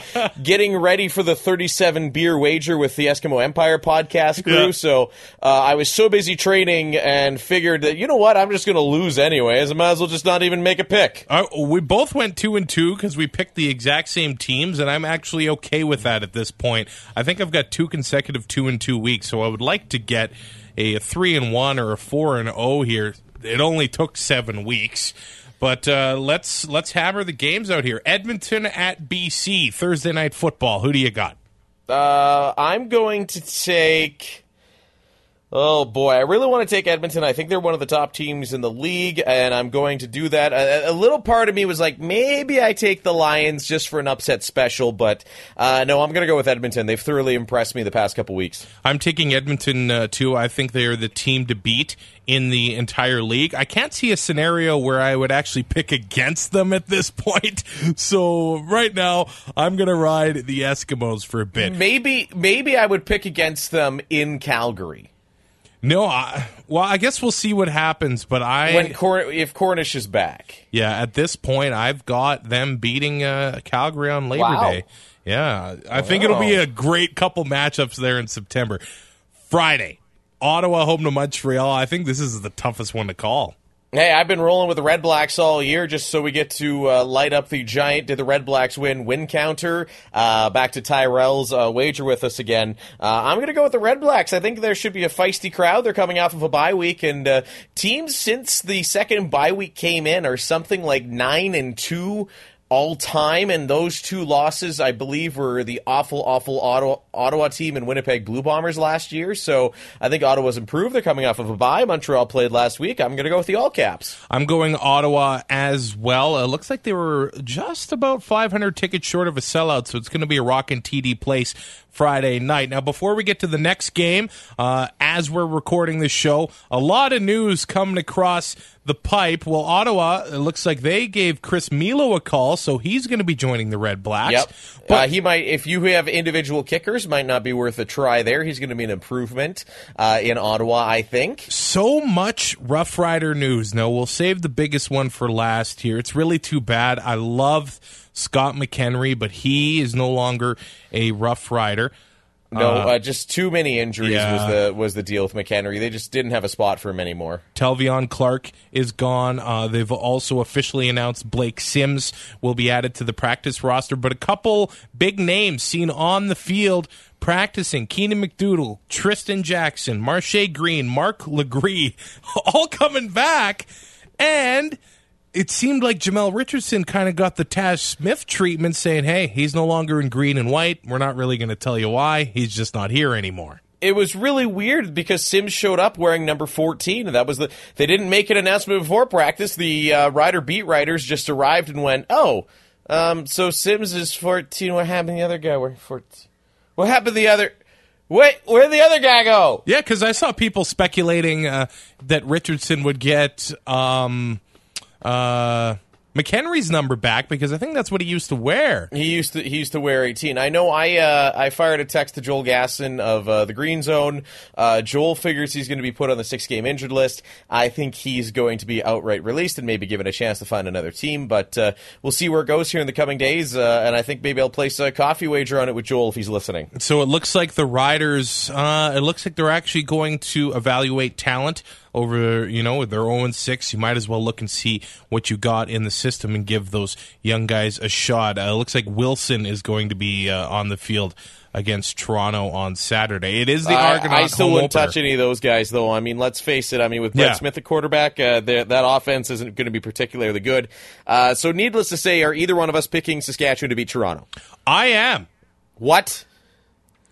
Speaker 6: getting ready for the 37 beer wager with the Eskimo Empire podcast crew.
Speaker 5: Yeah.
Speaker 6: So uh, I was so busy training and figured that, you know what, I'm just going to lose anyways. I might as well just not even make a pick.
Speaker 5: Uh, we both went two and two because we picked the exact same teams, and I'm actually okay with that at this point. I think I've got two consecutive two and two weeks, so I would like to get a three and one or a four and oh here. It only took seven weeks. But uh, let's let's hammer the games out here. Edmonton at BC Thursday night football. Who do you got?
Speaker 6: Uh, I'm going to take. Oh boy, I really want to take Edmonton. I think they're one of the top teams in the league, and I'm going to do that. A, a little part of me was like, maybe I take the Lions just for an upset special, but uh, no, I'm going to go with Edmonton. They've thoroughly impressed me the past couple weeks.
Speaker 5: I'm taking Edmonton uh, too. I think they are the team to beat in the entire league. I can't see a scenario where I would actually pick against them at this point. So right now, I'm going to ride the Eskimos for a bit.
Speaker 6: Maybe, maybe I would pick against them in Calgary
Speaker 5: No, I, well, I guess we'll see what happens. But I,
Speaker 6: when Cor- if Cornish is back.
Speaker 5: yeah, at this point, I've got them beating uh, Calgary on Labor
Speaker 6: Wow.
Speaker 5: Day. Yeah, I think it'll be a great couple matchups there in September. Friday, Ottawa home to Montreal. I think this is the toughest one to call.
Speaker 6: Hey, I've been rolling with the Red Blacks all year just so we get to uh, light up the giant Did the Red Blacks win win counter? Uh, back to Tyrell's uh, wager with us again. Uh, I'm going to go with the Red Blacks. I think there should be a feisty crowd. They're coming off of a bye week, and uh, teams since the second bye week came in are something like 9 and 2 all time, and those two losses, I believe, were the awful, awful Ottawa, Ottawa team and Winnipeg Blue Bombers last year. So I think Ottawa's improved. They're coming off of a bye. Montreal played last week. I'm going to go with the All Caps.
Speaker 5: I'm going Ottawa as well. It looks like they were just about 500 tickets short of a sellout, so it's going to be a rockin' TD place Friday night. Now, before we get to the next game, uh, as we're recording this show, a lot of news coming across the pipe. Well, Ottawa, it looks like they gave Chris Milo a call, so he's going to be joining the Red Blacks.
Speaker 6: Yep.
Speaker 5: But
Speaker 6: uh, he might, if you have individual kickers, might not be worth a try there. He's going to be an improvement uh, in Ottawa, I think.
Speaker 5: so much Rough Rider news. No, we'll save the biggest one for last here. It's really too bad. I love Scott McHenry, but he is no longer a Rough Rider.
Speaker 6: No, uh, just too many injuries
Speaker 5: yeah.
Speaker 6: was the was the deal with McHenry. They just didn't have a spot for him anymore.
Speaker 5: Telvion Clark is gone. Uh, they've also officially announced Blake Sims will be added to the practice roster, but a couple big names seen on the field practicing Keenan MacDougall, Tristan Jackson, Marche Green, Mark Legree, all coming back. And it seemed like Jamel Richardson kind of got the Taj Smith treatment, saying, hey, he's no longer in green and white. We're not really going to tell you why. He's just not here anymore.
Speaker 6: It was really weird because Sims showed up wearing number 14. And that was the they didn't make an announcement before practice. The uh, rider beat writers just arrived and went, "Oh, um, so Sims is 14. What happened to the other guy wearing 14? What happened to the other Wait, where'd the other guy go?"
Speaker 5: Yeah, because I saw people speculating uh, that Richardson would get um, uh, McHenry's number back because I think that's what he used to wear.
Speaker 6: He used to he used to wear 18. I know. I uh, I fired a text to Joel Gasson of uh, the Green Zone. Uh, Joel figures he's going to be put on the six game injured list. I think he's going to be outright released and maybe given a chance to find another team. But uh, we'll see where it goes here in the coming days. Uh, and I think maybe I'll place a coffee wager on it with Joel if he's listening.
Speaker 5: So it looks like the Riders. Uh, it looks like they're actually going to evaluate talent over. You know, with their 0 six. You might as well look and see what you got in the system and give those young guys a shot. Uh, it looks like Wilson is going to be uh, on the field against Toronto on Saturday. It is the
Speaker 6: I,
Speaker 5: Argonaut
Speaker 6: I still wouldn't
Speaker 5: opener.
Speaker 6: touch any of those guys, though. I mean, let's face it. I mean, with Brett
Speaker 5: Yeah.
Speaker 6: Smith at quarterback, uh, that offense isn't going to be particularly good. Uh, so, needless to say, are either one of us picking Saskatchewan to beat Toronto?
Speaker 5: I am.
Speaker 6: What?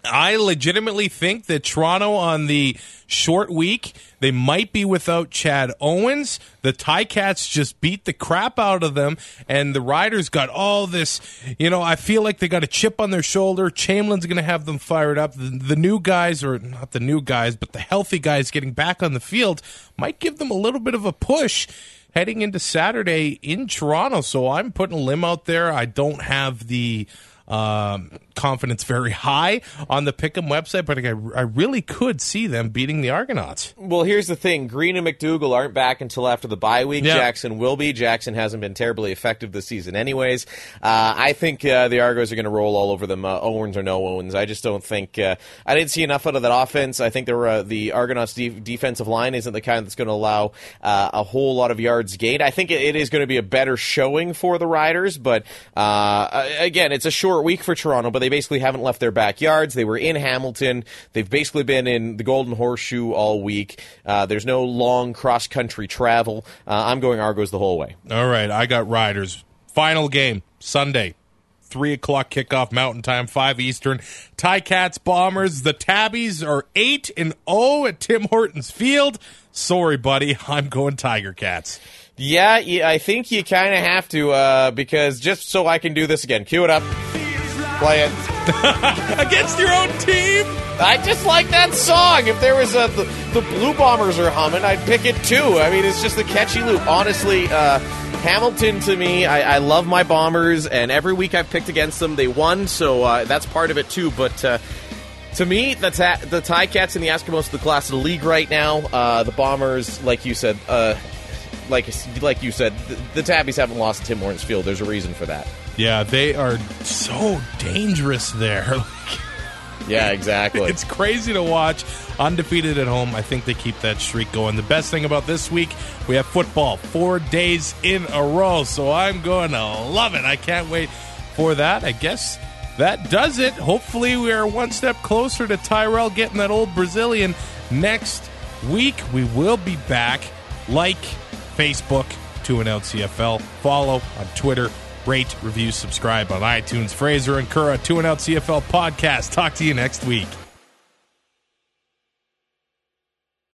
Speaker 5: I legitimately think that Toronto on the short week, they might be without Chad Owens. The Tie Cats just beat the crap out of them, and the Riders got all this. You know, I feel like they got a chip on their shoulder. Chamblin's going to have them fired up. The, the new guys, or not the new guys, but the healthy guys getting back on the field, might give them a little bit of a push heading into Saturday in Toronto. So I'm putting a limb out there. I don't have the um, confidence very high on the Pick'em website, but I, I really could see them beating the Argonauts.
Speaker 6: Well, here's the thing: Green and MacDougall aren't back until after the bye week.
Speaker 5: Yeah.
Speaker 6: Jackson will be. Jackson hasn't been terribly effective this season, anyways. Uh, I think uh, the Argos are going to roll all over them, uh, Owens or no Owens. I just don't think uh, I didn't see enough out of that offense. I think there were, uh, the Argonauts' de- defensive line isn't the kind that's going to allow uh, a whole lot of yards gained. I think it, it is going to be a better showing for the Riders, but uh, again, it's a short week for Toronto. But they basically haven't left their backyards. They were in Hamilton. They've basically been in the Golden Horseshoe all week. Uh, there's no long cross country travel. Uh, I'm going Argos the whole way.
Speaker 5: All right, I got Riders. Final game Sunday. Three o'clock kickoff Mountain Time, five Eastern. Ticats, Bombers. The Tabbies are eight and zero at Tim Hortons Field. Sorry, buddy, I'm going Tiger Cats.
Speaker 6: Yeah, I think you kind of have to uh, because just so I can do this again. Cue it up. Play it.
Speaker 5: Against your own team.
Speaker 6: I just like that song. If there was a the, the Blue Bombers are humming, I'd pick it too. I mean, it's just a catchy loop. Honestly, uh, Hamilton to me, I, I love my Bombers, and every week I've picked against them, they won, so uh, that's part of it too. But uh, to me, the ta- the Ticats and the Eskimos are the class of the league right now. Uh, the Bombers, like you said, uh, like like you said, the, the Tabbies haven't lost Tim Hortons Field. There's a reason for that.
Speaker 5: Yeah, they are so dangerous there.
Speaker 6: Yeah, exactly.
Speaker 5: It's crazy to watch. Undefeated at home. I think they keep that streak going. The best thing about this week, we have football four days in a row. So I'm going to love it. I can't wait for that. I guess that does it. Hopefully, we are one step closer to Tyrell getting that old Brazilian next week. We will be back. Like Facebook, to an LCFL. Follow on Twitter. Rate, review, subscribe on iTunes. Fraser and Currah, to an LCFL podcast. Talk to you next week.